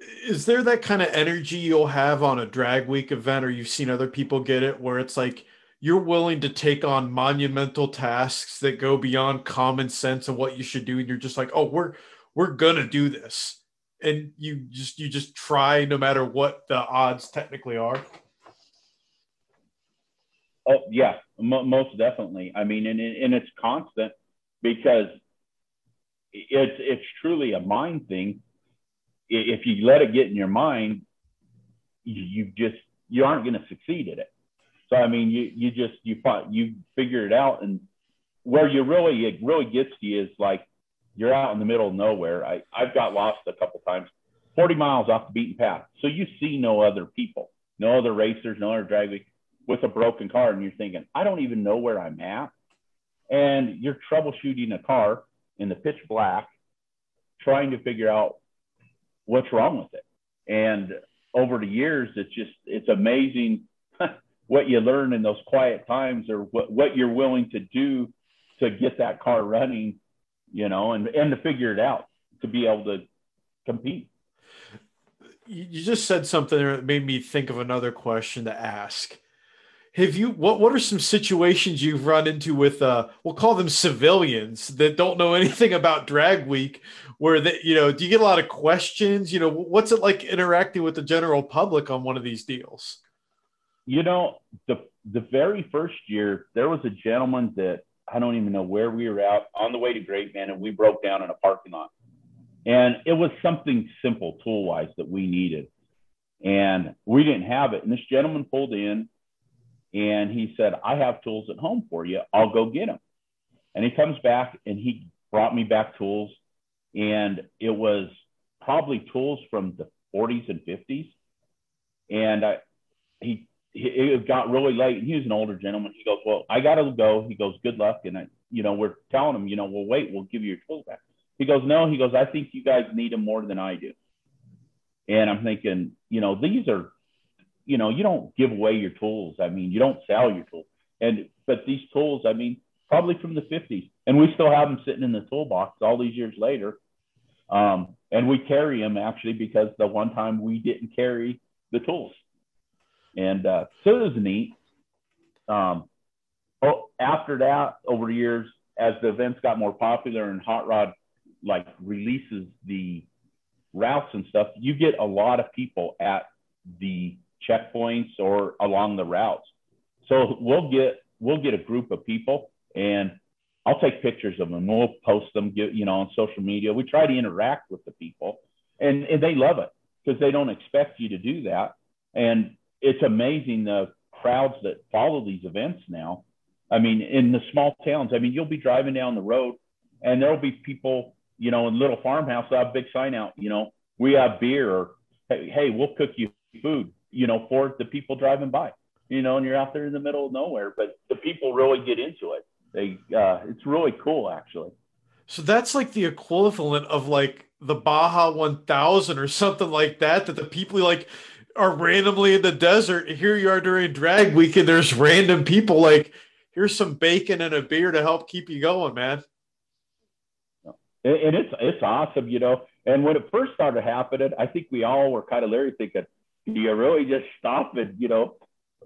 S1: Is there that kind of energy you'll have on a drag week event, or you've seen other people get it, where it's like you're willing to take on monumental tasks that go beyond common sense of what you should do, and you're just like, oh, we're we're gonna do this, and you just you just try no matter what the odds technically are.
S2: Oh yeah, m- most definitely. I mean, and, and it's constant because it's it's truly a mind thing. If you let it get in your mind, you, just you aren't going to succeed at it. So I mean, you you just you find you figure it out, and where you really it really gets you is like you're out in the middle of nowhere. I I've got lost a couple times, 40 miles off the beaten path. So you see no other people, no other racers, no other drag with a broken car and you're thinking, I don't even know where I'm at. And you're troubleshooting a car in the pitch black, trying to figure out what's wrong with it. And over the years, it's just, it's amazing what you learn in those quiet times or what, what you're willing to do to get that car running, you know, and, and to figure it out to be able to compete.
S1: You just said something that made me think of another question to ask have you what what are some situations you've run into with uh we'll call them civilians that don't know anything about drag week where that you know do you get a lot of questions? You know what's it like interacting with the general public on one of these deals?
S2: You know the the very first year there was a gentleman that i don't even know where we were out on the way to great man and we broke down in a parking lot. And it was something simple tool wise that we needed. And we didn't have it. And this gentleman pulled in and he said, I have tools at home for you. I'll go get them. And he comes back and he brought me back tools. And it was probably tools from the 40s and 50s. And I, he, he, it got really late and he was an older gentleman. He goes, Well, I got to go. He goes, Good luck. And I, you know, we're telling him, you know, well, wait, we'll give you your tools back. He goes, No, he goes, I think you guys need them more than I do. And I'm thinking, you know, these are you know, you don't give away your tools. I mean, you don't sell your tools. And but these tools, I mean, probably from the 50s, and we still have them sitting in the toolbox all these years later. Um, and we carry them actually because the one time we didn't carry the tools, and uh, so it was neat. Um, oh, after that, over the years, as the events got more popular and Hot Rod like releases the routes and stuff, you get a lot of people at the checkpoints or along the routes. So we'll get we'll get a group of people and I'll take pictures of them. We'll post them, get, you know, on social media. We try to interact with the people, and, and they love it because they don't expect you to do that. And it's amazing the crowds that follow these events now. I mean, in the small towns, I mean, you'll be driving down the road, and there'll be people, you know, in little farmhouse. They'll have a big sign out, you know, we have beer, or hey, hey, we'll cook you food, you know, for the people driving by, you know, and you're out there in the middle of nowhere. But the people really get into it they uh, it's really cool actually.
S1: So that's like the equivalent of like the Baja 1000 or something like that. That the people like are randomly in the desert. Here you are during drag week, and there's random people like, here's some bacon and a beer to help keep you going, man.
S2: And it's it's awesome, you know. And when it first started happening, I think we all were kind of leery, thinking, "Do you really just stop it?" You know.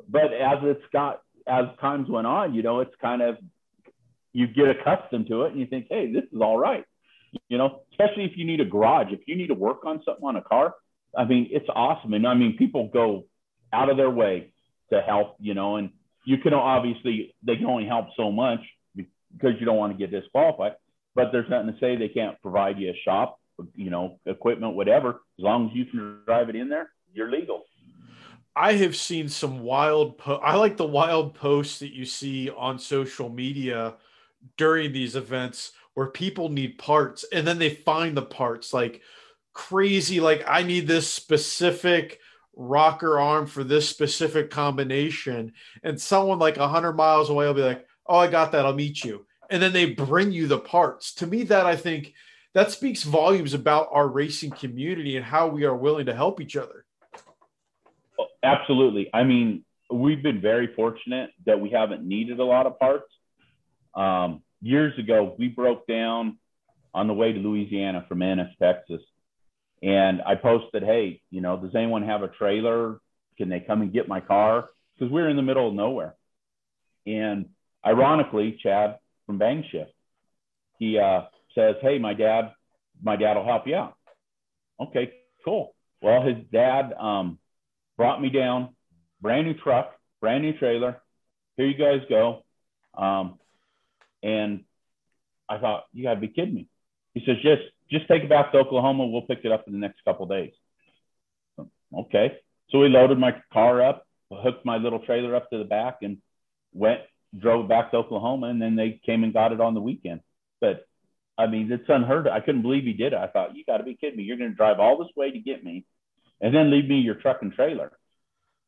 S2: But as it's got as times went on, you know, it's kind of you get accustomed to it and you think, hey, this is all right. You know, especially if you need a garage, if you need to work on something on a car, I mean, it's awesome. And I mean, people go out of their way to help, you know, and you can obviously, they can only help so much because you don't want to get disqualified, but there's nothing to say they can't provide you a shop, you know, equipment, whatever. As long as you can drive it in there, you're legal.
S1: I have seen some wild. Po- I like the wild posts that you see on social media during these events where people need parts and then they find the parts like crazy like i need this specific rocker arm for this specific combination and someone like 100 miles away will be like oh i got that i'll meet you and then they bring you the parts to me that i think that speaks volumes about our racing community and how we are willing to help each other
S2: absolutely i mean we've been very fortunate that we haven't needed a lot of parts um, years ago, we broke down on the way to Louisiana from Ennis, Texas. And I posted, hey, you know, does anyone have a trailer? Can they come and get my car? Because we are in the middle of nowhere. And ironically, Chad from BangShift, he uh, says, hey, my dad, my dad will help you out. Okay, cool. Well, his dad um, brought me down, brand new truck, brand new trailer. Here you guys go. Um, and I thought, you gotta be kidding me. He says, just just take it back to Oklahoma. We'll pick it up in the next couple days. Okay. So we loaded my car up, hooked my little trailer up to the back, and went drove back to Oklahoma. And then they came and got it on the weekend. But I mean, it's unheard of. I couldn't believe he did it. I thought, you got to be kidding me. You're going to drive all this way to get me, and then leave me your truck and trailer.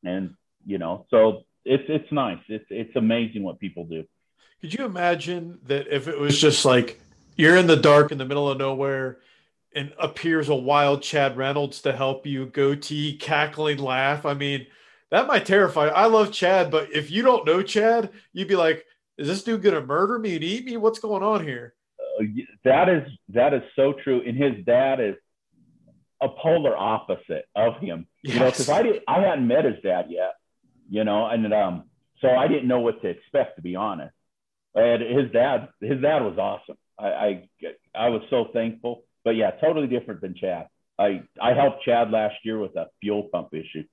S2: And you know, so it's it's nice. It's it's amazing what people do.
S1: Could you imagine that if it was just like you're in the dark in the middle of nowhere and appears a wild Chad Reynolds to help you, goatee, cackling laugh? I mean, that might terrify. I love Chad, but if you don't know Chad, you'd be like, is this dude gonna murder me and eat me? What's going on here?
S2: Uh, that is that is so true. And his dad is a polar opposite of him. Yes. You know, because I did I hadn't met his dad yet. You know, and um, so I didn't know what to expect to be honest and his dad, his dad was awesome. I, I, I was so thankful. But yeah, totally different than Chad. I, I helped Chad last year with a fuel pump issue,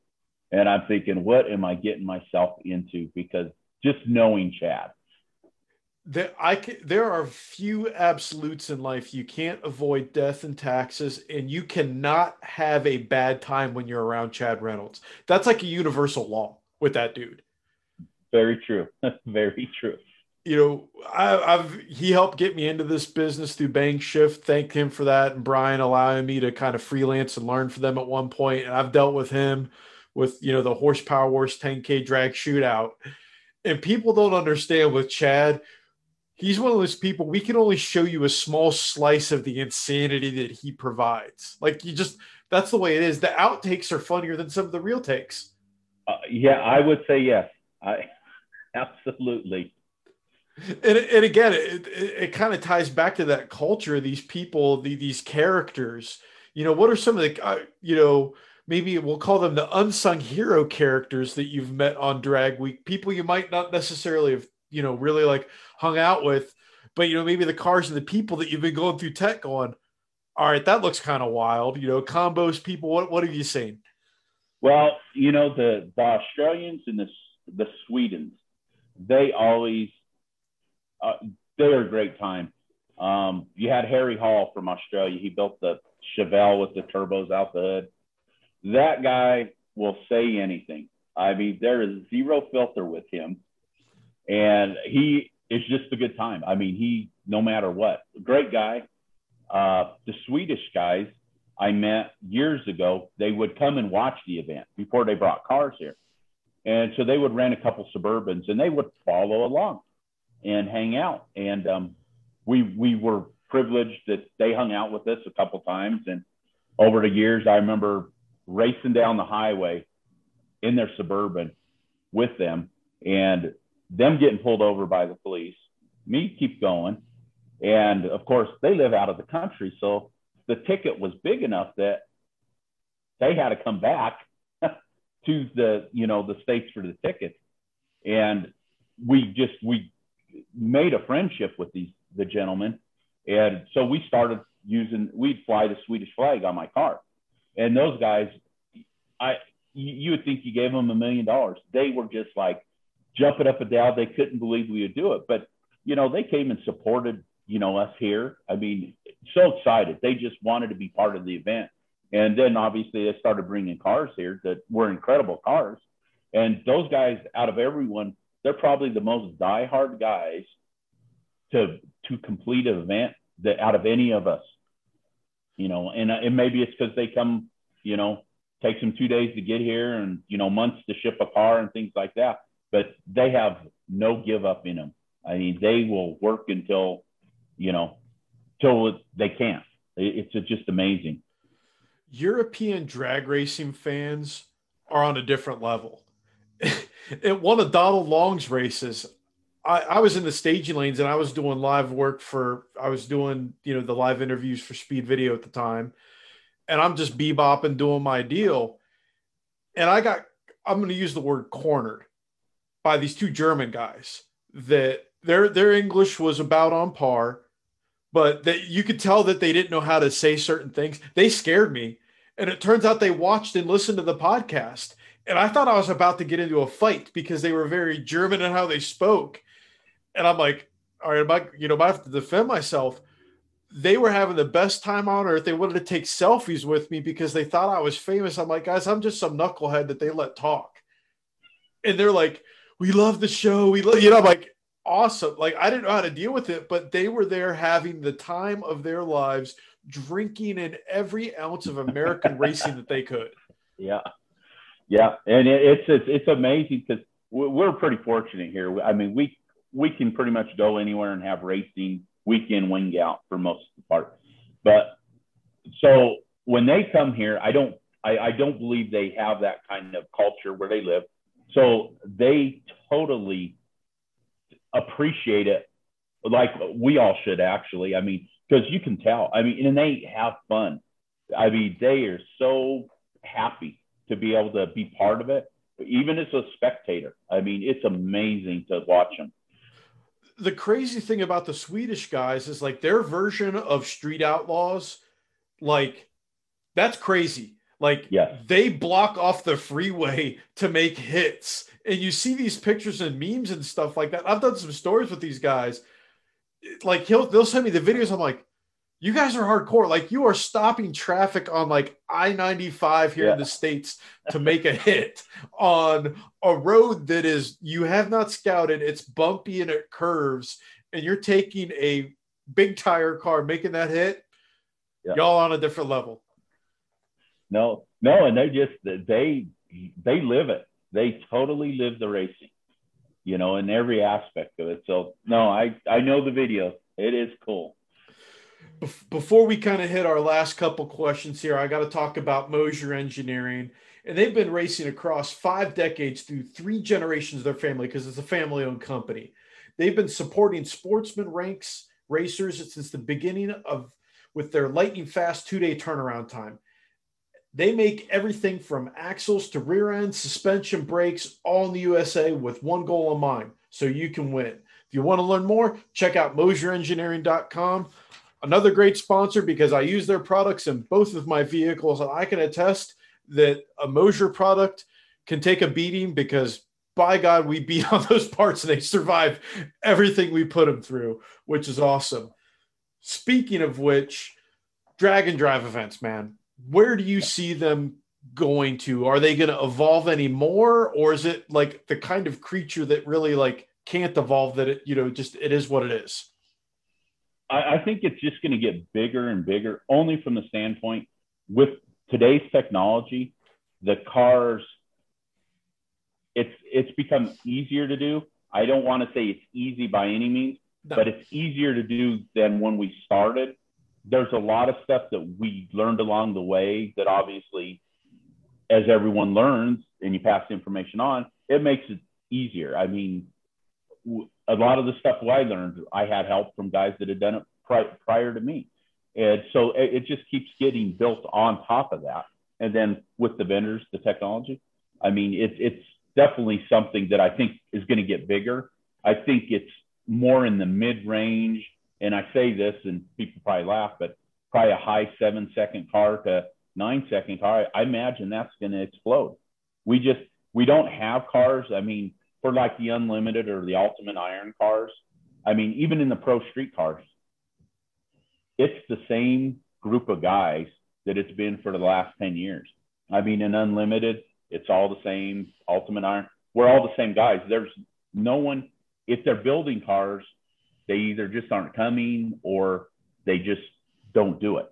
S2: and I'm thinking, what am I getting myself into? Because just knowing Chad.
S1: There, I can, there are few absolutes in life. You can't avoid death and taxes, and you cannot have a bad time when you're around Chad Reynolds. That's like a universal law with that dude.
S2: Very true. Very true
S1: you know, I, have he helped get me into this business through BangShift. Thank him for that, and Brian allowing me to kind of freelance and learn for them at one point. And I've dealt with him with you know the horsepower wars 10k drag shootout, and people don't understand with Chad. He's one of those people we can only show you a small slice of the insanity that he provides. Like you just that's the way it is. The outtakes are funnier than some of the real takes.
S2: Uh, yeah, I would say yes. I absolutely
S1: and, and again it, it, it kind of ties back to that culture these people the, these characters you know what are some of the uh, you know maybe we'll call them the unsung hero characters that you've met on drag week people you might not necessarily have you know really like hung out with but you know, maybe the cars and the people that you've been going through tech going, all right, that looks kind of wild. You know, combos, people. What what have you seen?
S2: Well, you know, the the Australians and the the Swedens, they always uh, they're a great time. Um, you had Harry Hall from Australia. He built the Chevelle with the turbos out the hood. That guy will say anything. I mean, there is zero filter with him, and he is just a good time. I mean, he no matter what, great guy. Uh, the Swedish guys I met years ago, they would come and watch the event before they brought cars here, and so they would rent a couple Suburbans and they would follow along and hang out. And um, we we were privileged that they hung out with us a couple times. And over the years, I remember racing down the highway in their suburban with them, and them getting pulled over by the police. Me keep going, and of course they live out of the country, so the ticket was big enough that they had to come back to the you know the states for the tickets, and we just we made a friendship with these the gentlemen. and so we started using we'd fly the Swedish flag on my car, and those guys, I you would think you gave them a million dollars. They were just like jumping up and down. They couldn't believe we would do it, but you know they came and supported you know us here. I mean, so excited. They just wanted to be part of the event. And then obviously they started bringing cars here that were incredible cars. And those guys, out of everyone, they're probably the most diehard guys to to complete an event that out of any of us. You know, and uh, and maybe it's because they come, you know, takes them two days to get here and you know months to ship a car and things like that. But they have no give up in them. I mean, they will work until, you know, till they can't. It's just amazing.
S1: European drag racing fans are on a different level. At one of Donald Long's races, I, I, was in the staging lanes and I was doing live work for, I was doing, you know, the live interviews for Speed Video at the time. And I'm just bebopping doing my deal. And I got, I'm going to use the word cornered by these two German guys that their, their English was about on par, but that you could tell that they didn't know how to say certain things. They scared me. And it turns out they watched and listened to the podcast. And I thought I was about to get into a fight because they were very German in how they spoke. And I'm like, all right, I, you know, I have to defend myself. They were having the best time on earth. They wanted to take selfies with me because they thought I was famous. I'm like, guys, I'm just some knucklehead that they let talk. And they're like, we love the show. We love, you know, like, awesome. Like, I didn't know how to deal with it, but they were there having the time of their lives, drinking in every ounce of American racing that they could.
S2: Yeah. Yeah. And it, it's, it's, it's amazing because we're pretty fortunate here. I mean, we we can pretty much go anywhere and have racing weekend wing out for most of the part. But so when they come here, I don't I, I don't believe they have that kind of culture where they live. So they totally appreciate it like we all should actually. I mean, because you can tell. I mean, and they have fun. I mean, they are so happy to be able to be part of it, even as a spectator. I mean, it's amazing to watch them
S1: the crazy thing about the Swedish guys is like their version of Street Outlaws, like that's crazy. Like
S2: yeah.
S1: they block off the freeway to make hits. And you see these pictures and memes and stuff like that. I've done some stories with these guys. Like he'll they'll send me the videos. I'm like, you guys are hardcore. Like you are stopping traffic on like I 95 here yeah. in the States to make a hit on a road that is, you have not scouted. It's bumpy and it curves, and you're taking a big tire car, making that hit. Yeah. Y'all on a different level.
S2: No, no. And they just, they, they live it. They totally live the racing, you know, in every aspect of it. So, no, I, I know the video. It is cool
S1: before we kind of hit our last couple questions here, I got to talk about Moser Engineering. And they've been racing across five decades through three generations of their family because it's a family owned company. They've been supporting sportsman ranks racers since the beginning of with their lightning fast two day turnaround time. They make everything from axles to rear end, suspension, brakes, all in the USA with one goal in mind so you can win. If you want to learn more, check out MoserEngineering.com. Another great sponsor because I use their products in both of my vehicles, and I can attest that a Moser product can take a beating because by God, we beat on those parts and they survive everything we put them through, which is awesome. Speaking of which, drag and drive events, man, where do you see them going to? Are they going to evolve anymore, or is it like the kind of creature that really like can't evolve? That it, you know, just it is what it is.
S2: I, I think it's just going to get bigger and bigger, only from the standpoint with today's technology, the cars. It's it's become easier to do. I don't want to say it's easy by any means, no. but it's easier to do than when we started. There's a lot of stuff that we learned along the way that obviously as everyone learns and you pass information on, it makes it easier. I mean, a lot of the stuff I learned, I had help from guys that had done it pri- prior to me. And so it, it, just keeps getting built on top of that. And then with the vendors, the technology, I mean, it's, it's definitely something that I think is going to get bigger. I think it's more in the mid range. And I say this and people probably laugh, but probably a high seven second car to nine second car, I imagine that's going to explode. We just we don't have cars. I mean, for like the unlimited or the ultimate iron cars. I mean, even in the pro street cars, it's the same group of guys that it's been for the last 10 years. I mean, in unlimited, it's all the same ultimate iron. We're all the same guys. There's no one, if they're building cars, they either just aren't coming or they just don't do it.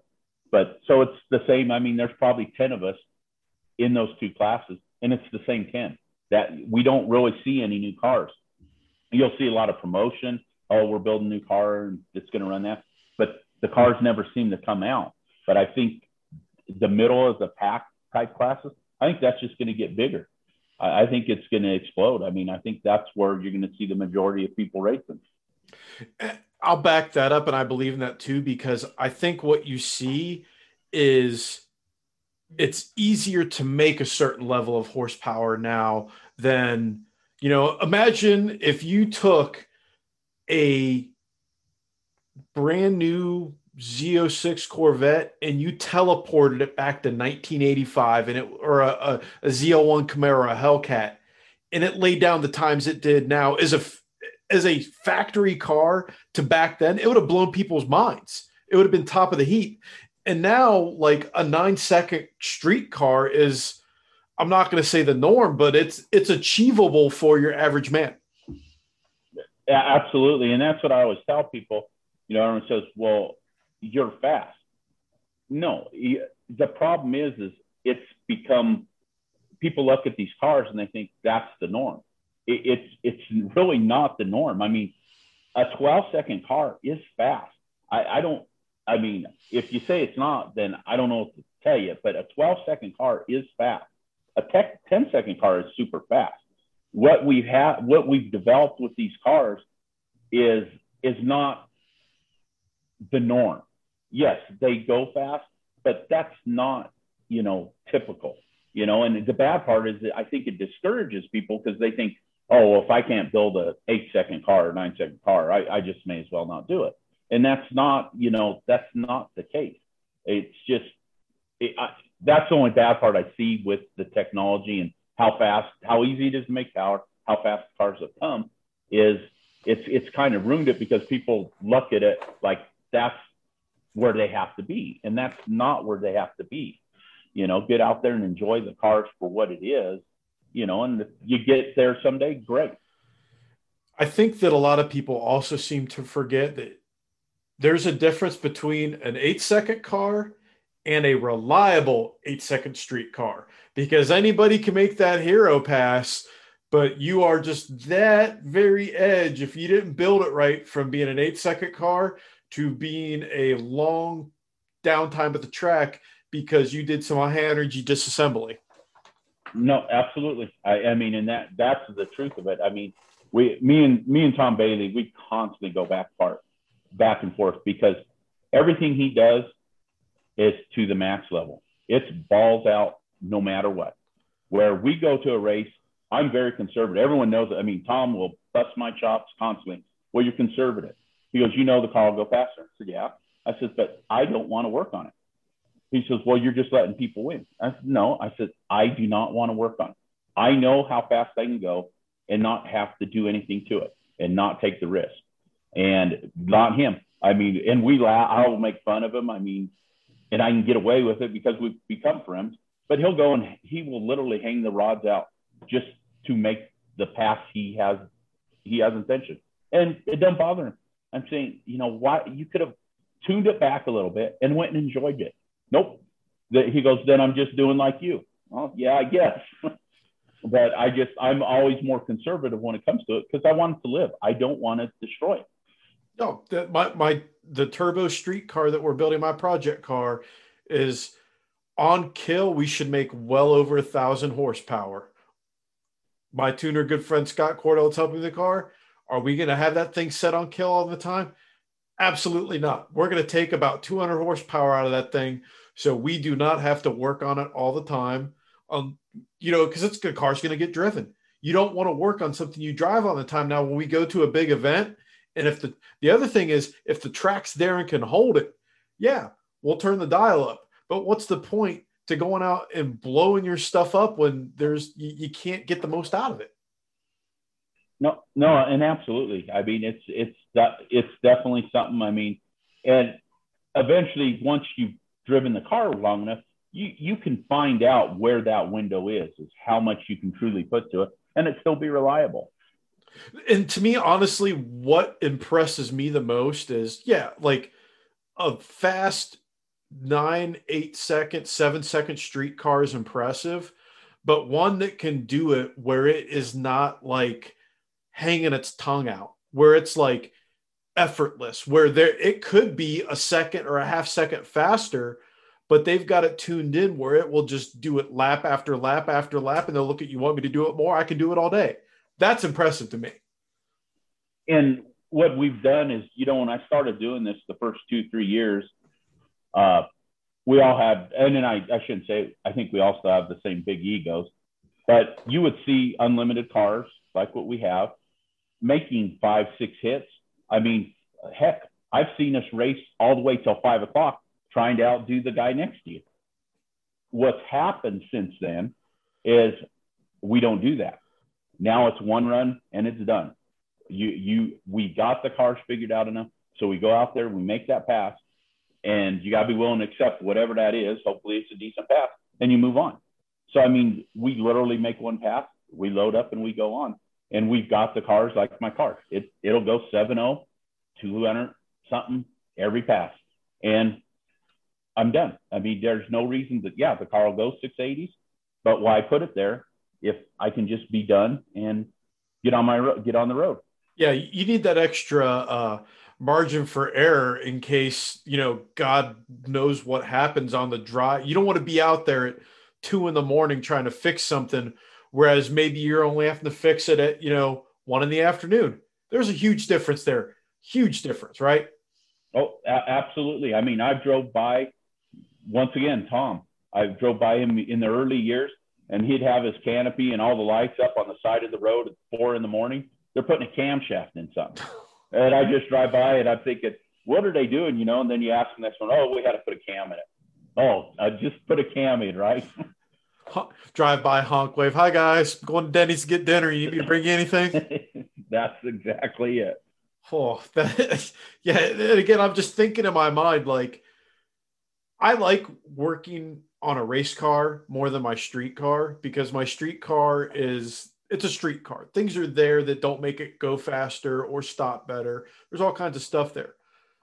S2: But so it's the same. I mean, there's probably 10 of us in those two classes, and it's the same 10 that we don't really see any new cars. You'll see a lot of promotion. Oh, we're building a new car and it's going to run that. But the cars never seem to come out. But I think the middle of the pack type classes, I think that's just going to get bigger. I, think it's going to explode. I mean, I think that's where you're going to see the majority of people racing.
S1: I'll back that up, and I believe in that too because I think what you see is it's easier to make a certain level of horsepower now than you know. Imagine if you took a brand new Z06 Corvette and you teleported it back to 1985 and it or a, a, a ZL1 Camaro, a Hellcat, and it laid down the times it did now is a as a factory car to back then, it would have blown people's minds. It would have been top of the heap. And now, like a nine second street car is, I'm not going to say the norm, but it's it's achievable for your average man.
S2: Yeah, absolutely, and that's what I always tell people. You know, everyone says, "Well, you're fast." No, the problem is, is it's become people look at these cars and they think that's the norm it, it's it's really not the norm. I mean, a 12 second car is fast. I, I don't. I mean, if you say it's not, then I don't know what to tell you. But a 12 second car is fast. A tech, 10 second car is super fast. What we've had, what we've developed with these cars, is is not the norm. Yes, they go fast, but that's not you know typical. You know, and the bad part is that I think it discourages people because they think, oh, well, if I can't build a eight second car or nine second car, I, I just may as well not do it. And that's not, you know, that's not the case. It's just, it, I, that's the only bad part I see with the technology and how fast, how easy it is to make power, how fast cars have come is it's, it's kind of ruined it because people look at it like that's where they have to be. And that's not where they have to be. You know, get out there and enjoy the cars for what it is you know, and you get there someday, great.
S1: I think that a lot of people also seem to forget that there's a difference between an eight second car and a reliable eight second street car because anybody can make that hero pass, but you are just that very edge if you didn't build it right from being an eight second car to being a long downtime at the track because you did some high energy disassembly.
S2: No, absolutely. I, I mean, and that that's the truth of it. I mean, we, me and me and Tom Bailey, we constantly go back part, back and forth because everything he does is to the max level. It's balls out no matter what. Where we go to a race, I'm very conservative. Everyone knows it. I mean, Tom will bust my chops constantly. Well, you're conservative. He goes, You know the car will go faster. I said, Yeah. I said, But I don't want to work on it. He says, Well, you're just letting people win. I said, No. I said, I do not want to work on it. I know how fast I can go and not have to do anything to it and not take the risk. And not him. I mean, and we laugh, I'll make fun of him. I mean, and I can get away with it because we've become friends. But he'll go and he will literally hang the rods out just to make the pass he has he has intention. And it doesn't bother him. I'm saying, you know, why you could have tuned it back a little bit and went and enjoyed it. Nope. He goes, then I'm just doing like you. Well, yeah, I guess. but I just I'm always more conservative when it comes to it because I want it to live. I don't want it.
S1: No, the, my my the turbo street car that we're building, my project car, is on kill. We should make well over a thousand horsepower. My tuner, good friend Scott Cordell, is helping the car. Are we going to have that thing set on kill all the time? Absolutely not. We're going to take about 200 horsepower out of that thing, so we do not have to work on it all the time. Um, you know, because it's the car's going to get driven. You don't want to work on something you drive all the time. Now, when we go to a big event, and if the the other thing is if the track's there and can hold it, yeah, we'll turn the dial up. But what's the point to going out and blowing your stuff up when there's you, you can't get the most out of it?
S2: No, no, and absolutely. I mean, it's it's that it's definitely something. I mean, and eventually, once you've driven the car long enough, you you can find out where that window is, is how much you can truly put to it, and it still be reliable.
S1: And to me, honestly, what impresses me the most is yeah, like a fast nine, eight second, seven second street car is impressive, but one that can do it where it is not like hanging its tongue out, where it's like effortless, where there it could be a second or a half second faster, but they've got it tuned in where it will just do it lap after lap after lap, and they'll look at you want me to do it more. I can do it all day. That's impressive to me.
S2: And what we've done is, you know, when I started doing this the first two, three years, uh, we all had, and then I, I shouldn't say, I think we also have the same big egos, but you would see unlimited cars like what we have making five, six hits. I mean, heck, I've seen us race all the way till five o'clock trying to outdo the guy next to you. What's happened since then is we don't do that. Now it's one run and it's done. You you we got the cars figured out enough. So we go out there, we make that pass, and you gotta be willing to accept whatever that is. Hopefully it's a decent pass, and you move on. So I mean, we literally make one pass, we load up and we go on. And we've got the cars like my car. It it'll go 7-0, 200 something every pass. And I'm done. I mean, there's no reason that, yeah, the car will go 680s, but why put it there if I can just be done and get on my get on the road?
S1: Yeah, you need that extra uh, margin for error in case you know God knows what happens on the drive. You don't want to be out there at two in the morning trying to fix something, whereas maybe you're only having to fix it at you know one in the afternoon. There's a huge difference there. Huge difference, right?
S2: Oh, a- absolutely. I mean, I've drove by once again, Tom, I drove by him in the early years and he'd have his canopy and all the lights up on the side of the road at four in the morning. They're putting a camshaft in something. And I just drive by and I'm thinking, what are they doing? You know, and then you ask the next one, oh, we had to put a cam in it. Oh, I just put a cam in, right?
S1: drive by honk wave. Hi guys, going to Denny's to get dinner. You need me to bring you anything?
S2: That's exactly it.
S1: Oh, that, yeah. And again, I'm just thinking in my mind, like, I like working on a race car more than my street car because my street car is it's a street car. Things are there that don't make it go faster or stop better. There's all kinds of stuff there.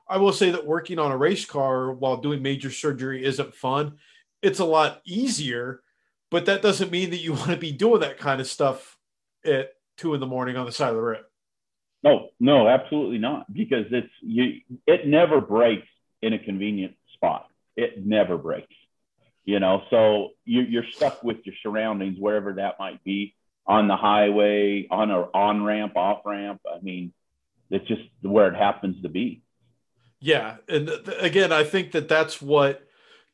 S1: I will say that working on a race car while doing major surgery isn't fun. It's a lot easier, but that doesn't mean that you want to be doing that kind of stuff at two in the morning on the side of the road.
S2: No, no, absolutely not. Because it's you it never breaks in a convenient spot it never breaks. You know, so you, you're stuck with your surroundings, wherever that might be, on the highway, on a on ramp, off ramp. I mean, it's just where it happens to be.
S1: Yeah, and th- again, I think that that's what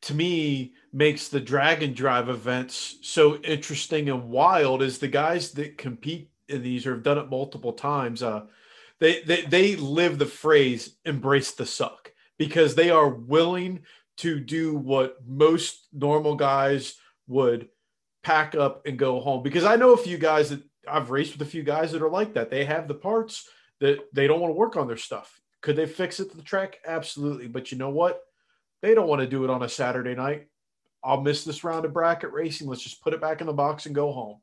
S1: to me makes the drag and drive events so interesting and wild is the guys that compete in these or have done it multiple times. Uh, they they they live the phrase "embrace the suck" because they are willing to do what most normal guys would pack up and go home. Because I know a few guys that I've raced with a few guys that are like that. They have the parts that they don't want to work on their stuff. Could they fix it to the track? Absolutely. But you know what? They don't want to do it on a Saturday night. I'll miss this round of bracket racing. Let's just put it back in the box and go home.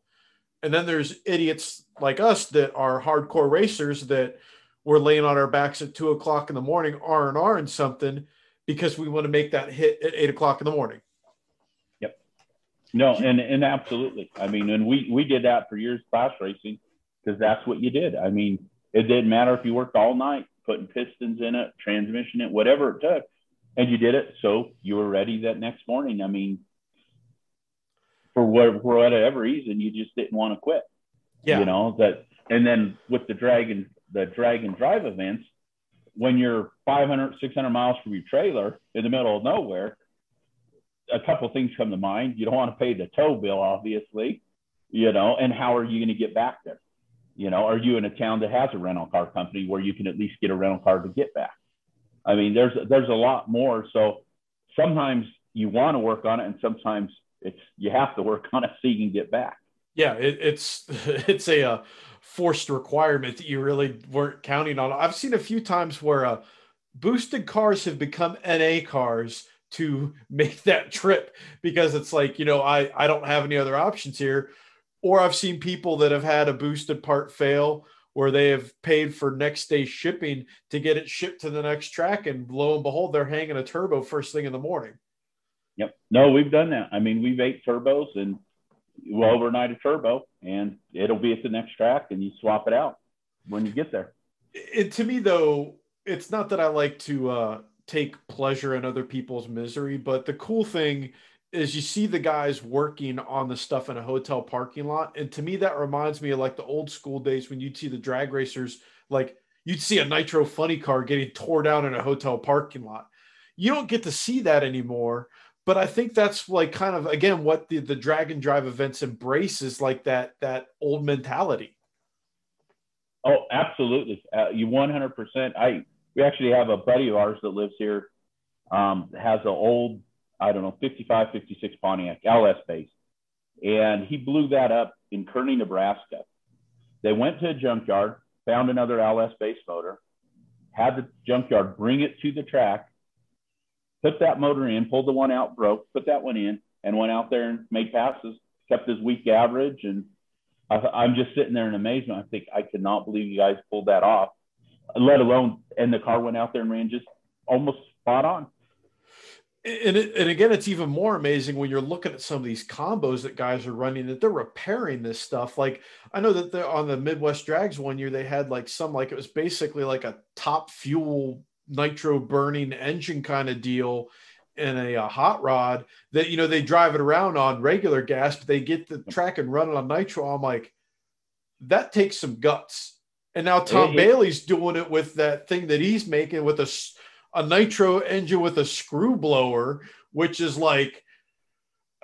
S1: And then there's idiots like us that are hardcore racers that we're laying on our backs at two o'clock in the morning, R and R and something because we want to make that hit at eight o'clock in the morning.
S2: Yep. No, and and absolutely. I mean, and we we did that for years class racing because that's what you did. I mean, it didn't matter if you worked all night putting pistons in it, transmission it, whatever it took, and you did it. So you were ready that next morning. I mean, for what for whatever reason, you just didn't want to quit. Yeah. You know that, and then with the dragon the drag and drive events, when you're 500, 600 miles from your trailer in the middle of nowhere, a couple things come to mind. You don't want to pay the tow bill, obviously, you know, and how are you going to get back there? You know, are you in a town that has a rental car company where you can at least get a rental car to get back? I mean, there's there's a lot more. So sometimes you want to work on it, and sometimes it's you have to work on it so you can get back.
S1: Yeah, it, it's it's a uh, forced requirement that you really weren't counting on. I've seen a few times where uh, boosted cars have become NA cars to make that trip because it's like, you know, I, I don't have any other options here. Or I've seen people that have had a boosted part fail where they have paid for next day shipping to get it shipped to the next track. And lo and behold, they're hanging a turbo first thing in the morning.
S2: Yep. No, we've done that. I mean, we've ate turbos and we'll overnight a turbo and it'll be at the next track and you swap it out when you get there.
S1: It, to me, though, it's not that I like to uh, take pleasure in other people's misery, but the cool thing is you see the guys working on the stuff in a hotel parking lot. And to me, that reminds me of like the old school days when you'd see the drag racers, like you'd see a nitro funny car getting tore down in a hotel parking lot. You don't get to see that anymore but I think that's like kind of again what the the drag and drive events embrace is like that that old mentality.
S2: Oh, absolutely. Uh, you 100%. I we actually have a buddy of ours that lives here um, has an old I don't know 55 56 Pontiac LS base and he blew that up in Kearney, Nebraska. They went to a junkyard, found another LS base motor, had the junkyard bring it to the track put that motor in, pulled the one out, broke, put that one in, and went out there and made passes, kept his week average. And I, am just sitting there in amazement. I think I cannot believe you guys pulled that off, let alone, and the car went out there and ran just almost spot on.
S1: And, it, and again, it's even more amazing when you're looking at some of these combos that guys are running that they're repairing this stuff. Like I know that they're on the Midwest Drags one year, they had like some like it was basically like a top fuel nitro burning engine kind of deal in a, a, hot rod that you know they drive it around on regular gas, but they get the track and run it on nitro. I'm like, that takes some guts. And now Tom Bailey's doing it with that thing that he's making with a a nitro engine with a screw blower, which is like.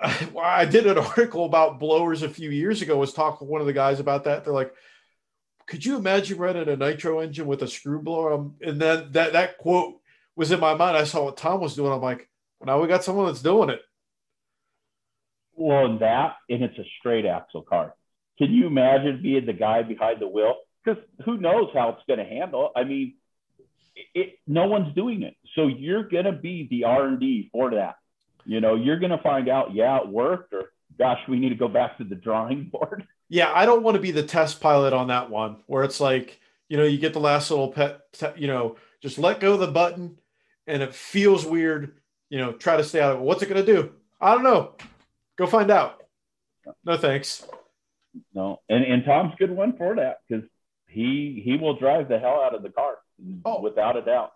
S1: I did an article about blowers a few years ago. Was talking to one of the guys about that. They're like, could you imagine running a nitro engine with a screw blower? Um, and then that that quote was in my mind. I saw what Tom was doing. I'm like, well, now we got someone that's doing it.
S2: Well, that and it's a straight axle car. Can you imagine being the guy behind the wheel? Because who knows how it's going to handle? I mean, it, no one's doing it, so you're going to be the R and D for that. You know, you're going to find out, yeah, it worked, or gosh, we need to go back to the drawing board.
S1: Yeah, I don't want to be the test pilot on that one where it's like, you know, you get the last little pet, you know, just let go of the button and it feels weird, you know, try to stay out of it. What's it going to do? I don't know. Go find out. No thanks.
S2: No, and and Tom's good one for that because he he will drive the hell out of the car oh. without a doubt.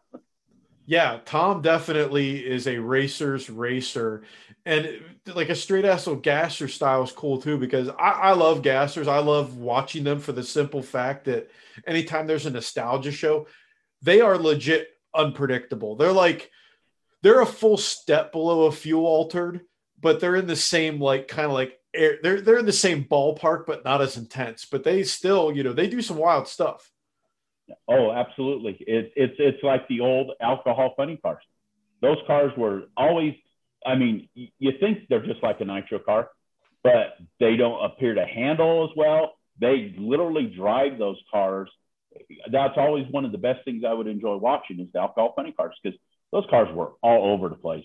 S1: Yeah, Tom definitely is a racer's racer. And like a straight axle gasser style is cool too because I, I, love gassers. I love watching them for the simple fact that anytime there's a nostalgia show, they are legit unpredictable. They're like they're a full step below a fuel altered, but they're in the same like kind of like air, they're they're in the same ballpark, but not as intense. But they still, you know, they do some wild stuff.
S2: Oh, absolutely. It, it's it's like the old alcohol funny cars. Those cars were always. I mean, you think they're just like a nitro car, but they don't appear to handle as well. They literally drive those cars. That's always one of the best things I would enjoy watching is the alcohol funny cars because those cars were all over the place,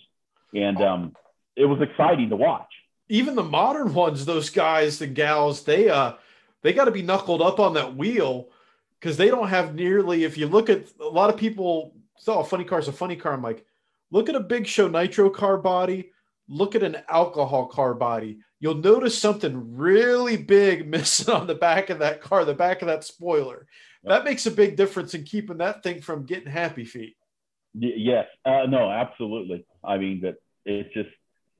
S2: and um, it was exciting to watch.
S1: Even the modern ones, those guys, the gals, they uh, they got to be knuckled up on that wheel because they don't have nearly. If you look at a lot of people, oh, a funny car is a funny car. I'm like, look at a big show nitro car body. Look at an alcohol car body. You'll notice something really big missing on the back of that car, the back of that spoiler. That makes a big difference in keeping that thing from getting happy feet.
S2: Yes, uh, no, absolutely. I mean, that it's just,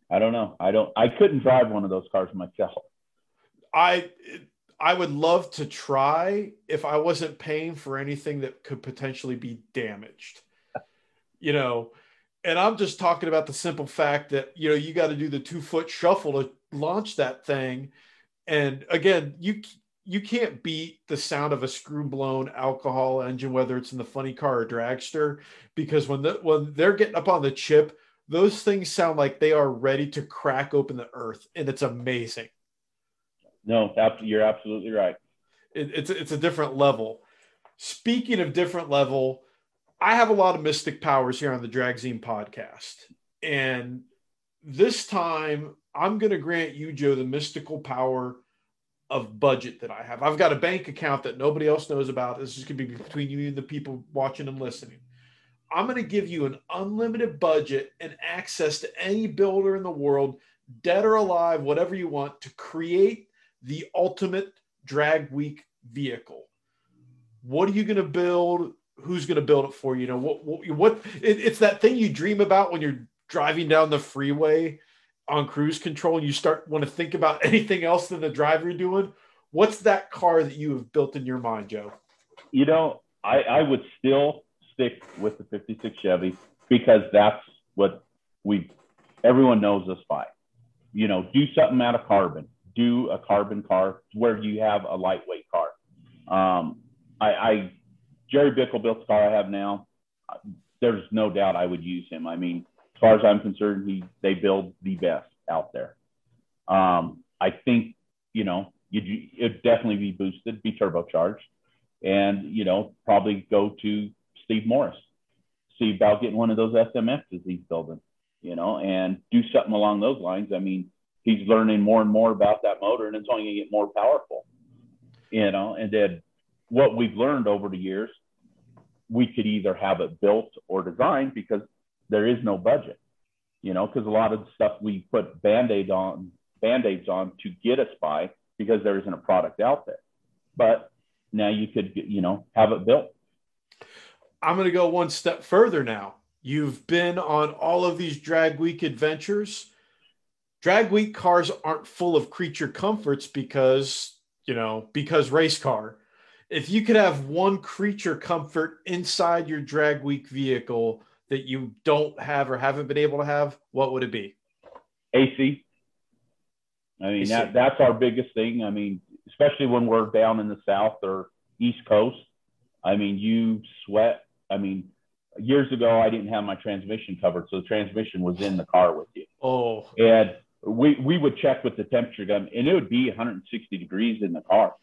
S2: I don't know. I don't. I couldn't drive one of those cars myself.
S1: I I would love to try if I wasn't paying for anything that could potentially be damaged. you know, and I'm just talking about the simple fact that you know you got to do the two foot shuffle to launch that thing, and again, you you can't beat the sound of a screw blown alcohol engine, whether it's in the funny car or dragster, because when the when they're getting up on the chip, those things sound like they are ready to crack open the earth, and it's amazing.
S2: No, you're absolutely right.
S1: It, it's it's a different level. Speaking of different level, I have a lot of mystic powers here on the Dragzine podcast, and this time I'm going to grant you, Joe, the mystical power of budget that I have. I've got a bank account that nobody else knows about. This is going to be between you and the people watching and listening. I'm going to give you an unlimited budget and access to any builder in the world, dead or alive, whatever you want, to create the ultimate drag week vehicle. What are you going to build? Who's going to build it for you? You know what? What? what it, it's that thing you dream about when you're driving down the freeway on cruise control and you start want to think about anything else than the drive you're doing. What's that car that you have built in your mind, Joe?
S2: You know, I, I would still stick with the 56 Chevy because that's what we everyone knows us by. You know, do something out of carbon do a carbon car where you have a lightweight car. Um, I, I Jerry Bickel built the car I have now. There's no doubt I would use him. I mean, as far as I'm concerned, he they build the best out there. Um, I think you know you'd it'd definitely be boosted, be turbocharged, and you know probably go to Steve Morris, see about getting one of those SMXs he's building, you know, and do something along those lines. I mean, he's learning more and more about that motor and it's only going to get more powerful you know? And then what we've learned over the years we could either have it built or designed because there is no budget you know? Because a lot of stuff we put band-aid on band-aids on to get us by because there isn't a product out there. But now you could you know have it built.
S1: I'm going to go one step further now. You've been on all of these drag week adventures drag week cars aren't full of creature comforts because you know because race car. If you could have one creature comfort inside your drag week vehicle that you don't have or haven't been able to have what would it be?
S2: Ac i mean AC. that that's our biggest thing. I mean especially when we're down in the south or east coast i mean you sweat. I mean years ago i didn't have my transmission covered so the transmission was in the car with you.
S1: Oh.
S2: And we we would check with the temperature gun, and it would be 160 degrees in the car.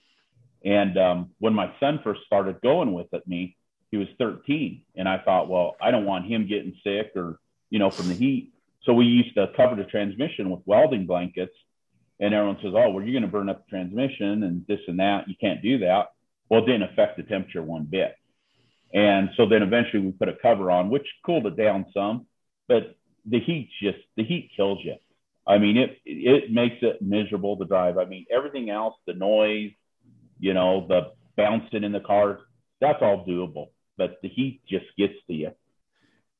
S2: And um, when my son first started going with it, me, he was 13, and I thought, well, I don't want him getting sick or you know from the heat. So we used to cover the transmission with welding blankets. And everyone says, oh, well, you're going to burn up the transmission and this and that. You can't do that. Well, it didn't affect the temperature one bit. And so then eventually we put a cover on, which cooled it down some, but the heat just the heat kills you. I mean, it it makes it miserable to drive. I mean, everything else, the noise, you know, the bouncing in the car, that's all doable. But the heat just gets to you.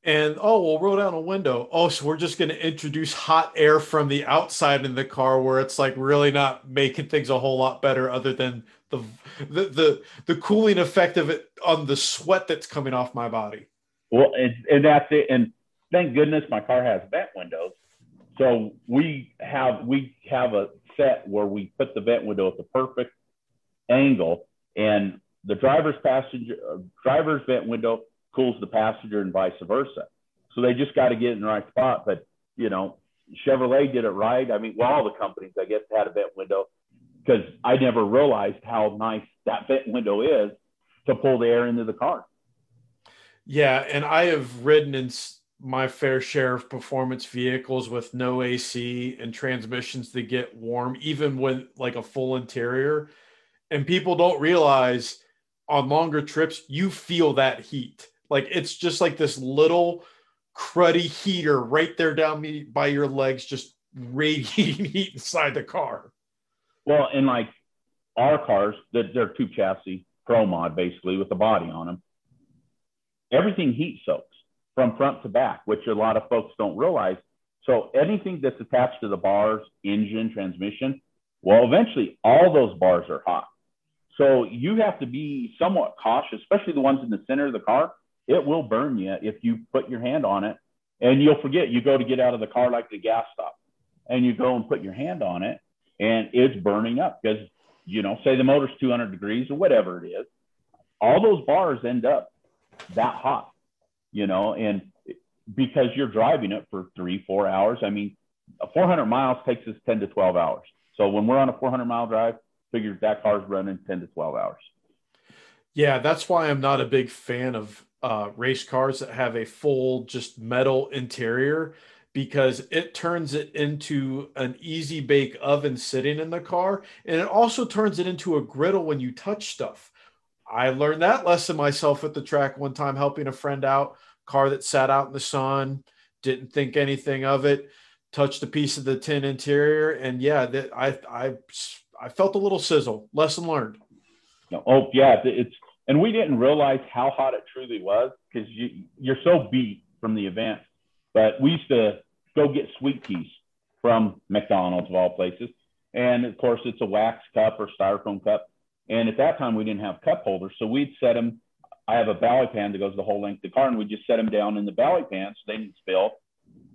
S1: And oh, we'll roll down a window. Oh, so we're just going to introduce hot air from the outside in the car, where it's like really not making things a whole lot better, other than the the the, the cooling effect of it on the sweat that's coming off my body.
S2: Well, and, and that's it. And thank goodness my car has vent windows so we have we have a set where we put the vent window at the perfect angle, and the driver's passenger uh, driver's vent window cools the passenger and vice versa. So they just got to get in the right spot. But you know, Chevrolet did it right. I mean, well, all the companies I guess had a vent window because I never realized how nice that vent window is to pull the air into the car.
S1: Yeah, and I have ridden in my fair share of performance vehicles with no AC and transmissions that get warm, even with like a full interior. And people don't realize on longer trips, you feel that heat. Like it's just like this little cruddy heater right there down me by your legs, just radiating heat inside the car.
S2: Well, and like our cars, that they're tube chassis, pro mod basically with the body on them. Everything heat soaks from front to back, which a lot of folks don't realize. So anything that's attached to the bars, engine, transmission, well, eventually all those bars are hot. So you have to be somewhat cautious, especially the ones in the center of the car. It will burn you if you put your hand on it and you'll forget. You go to get out of the car like the gas stop and you go and put your hand on it and it's burning up because, you know, say the motor's 200 degrees or whatever it is, all those bars end up that hot you know, and because you're driving it for three, four hours. I mean, 400 miles takes us 10 to 12 hours. So when we're on a 400 mile drive, figure that car's running 10 to 12 hours.
S1: Yeah, that's why I'm not a big fan of uh, race cars that have a full just metal interior because it turns it into an easy bake oven sitting in the car and it also turns it into a griddle when you touch stuff. I learned that lesson myself at the track one time, helping a friend out, car that sat out in the sun, didn't think anything of it, touched a piece of the tin interior, and yeah, that I I I felt a little sizzle. Lesson learned.
S2: Oh yeah, it's and we didn't realize how hot it truly was because you you're so beat from the event. But we used to go get sweet teas from McDonald's of all places, and of course it's a wax cup or styrofoam cup and at that time, we didn't have cup holders. So we'd set them. I have a belly pan that goes the whole length of the car, and we just set them down in the belly pan so they didn't spill.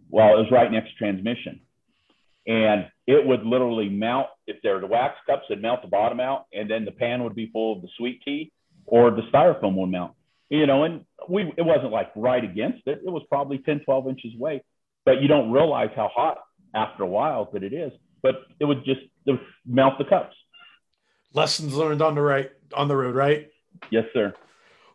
S2: Well, it was right next to transmission. And it would literally melt if there were the wax cups, it'd melt the bottom out, and then the pan would be full of the sweet tea, or the styrofoam would melt. You know, and we it wasn't like right against it. It was probably 10, 12 inches away. But you don't realize how hot after a while that it is. But it would just it would melt the cups
S1: lessons learned on the right on the road, right?
S2: Yes, sir.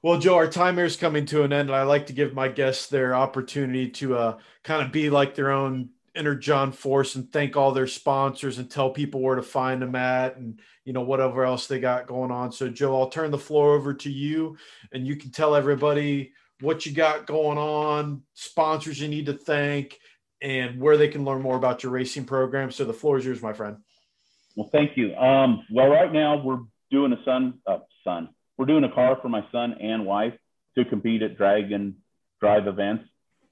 S1: Well, Joe, our time here is coming to an end, and I like to give my guests their opportunity to uh, kind of be like their own inner John Force and thank all their sponsors and tell people where to find them at and you know whatever else they got going on. So, Joe, I'll turn the floor over to you, and you can tell everybody what you got going on, sponsors you need to thank, and where they can learn more about your racing program. So, the floor is yours, my friend.
S2: Well, thank you. Um, well, right now we're doing a son, uh, son. We're doing a car for my son and wife to compete at drag and drive events.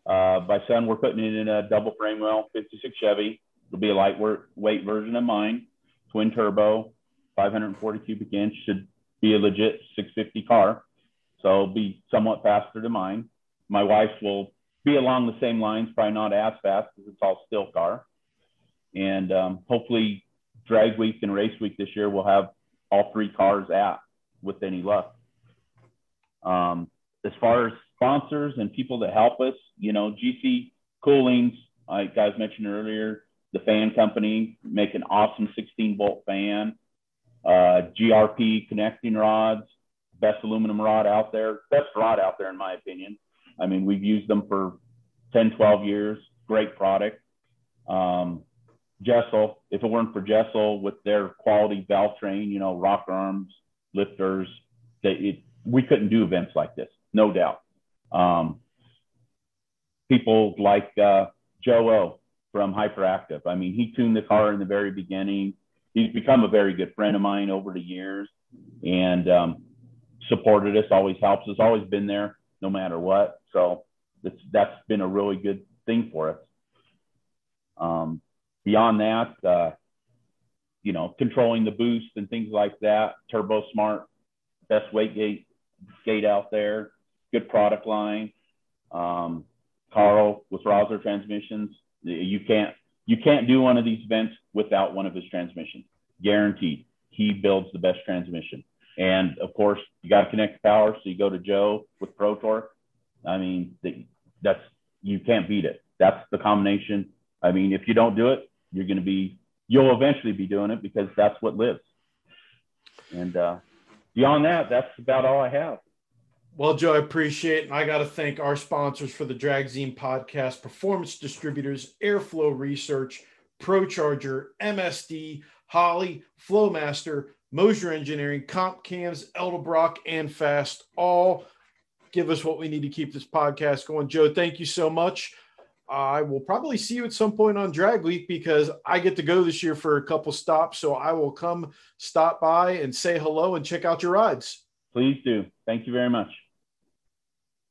S2: Uh, my son, we're putting it in a double frame well 56 Chevy. It'll be a lightweight version of mine, twin turbo, 540 cubic inch. Should be a legit 650 car. So it'll be somewhat faster than mine. My wife's will be along the same lines, probably not as fast because it's all still car. And um, hopefully drag week and race week this year, we'll have all three cars out with any luck. Um, as far as sponsors and people that help us, you know, GC Coolings, like guys mentioned earlier, the fan company make an awesome 16 volt fan. Uh, GRP connecting rods, best aluminum rod out there, best rod out there in my opinion. I mean, we've used them for 10, 12 years. Great product. Um, Jesel. If it weren't for Jesel with their quality valve train, you know, rock arms, lifters, they, it, we couldn't do events like this, no doubt. Um, people like uh, Joe O from Hyperactive. I mean, he tuned the car in the very beginning. He's become a very good friend of mine over the years and um, supported us, always helps us, always been there no matter what. So that's, that's been a really good thing for us. Um, beyond that, uh, you know, controlling the boost and things like that. Turbosmart, best wastegate gate out there, good product line. Um, Carl with Rossler transmissions, you can't you can't do one of these events without one of his transmissions, guaranteed. He builds the best transmission. And of course, you got to connect the power. So you go to Joe with Pro Torque. I mean, that's you can't beat it. That's the combination. I mean, if you don't do it, you're going to be you'll eventually be doing it because that's what lives. And uh, beyond that, that's about all I have.
S1: Well, Joe, I appreciate it. And I got to thank our sponsors for the Dragzine podcast, Performance Distributors, Airflow Research, ProCharger, MSD, Holley, Flowmaster, Moser Engineering, Comp Cams, Edelbrock, and Fast. All give us what we need to keep this podcast going. Joe, thank you so much. I will probably see you at some point on Drag Week because I get to go this year for a couple stops. So I will come stop by and say hello and check out your rides.
S2: Please do. Thank you very much.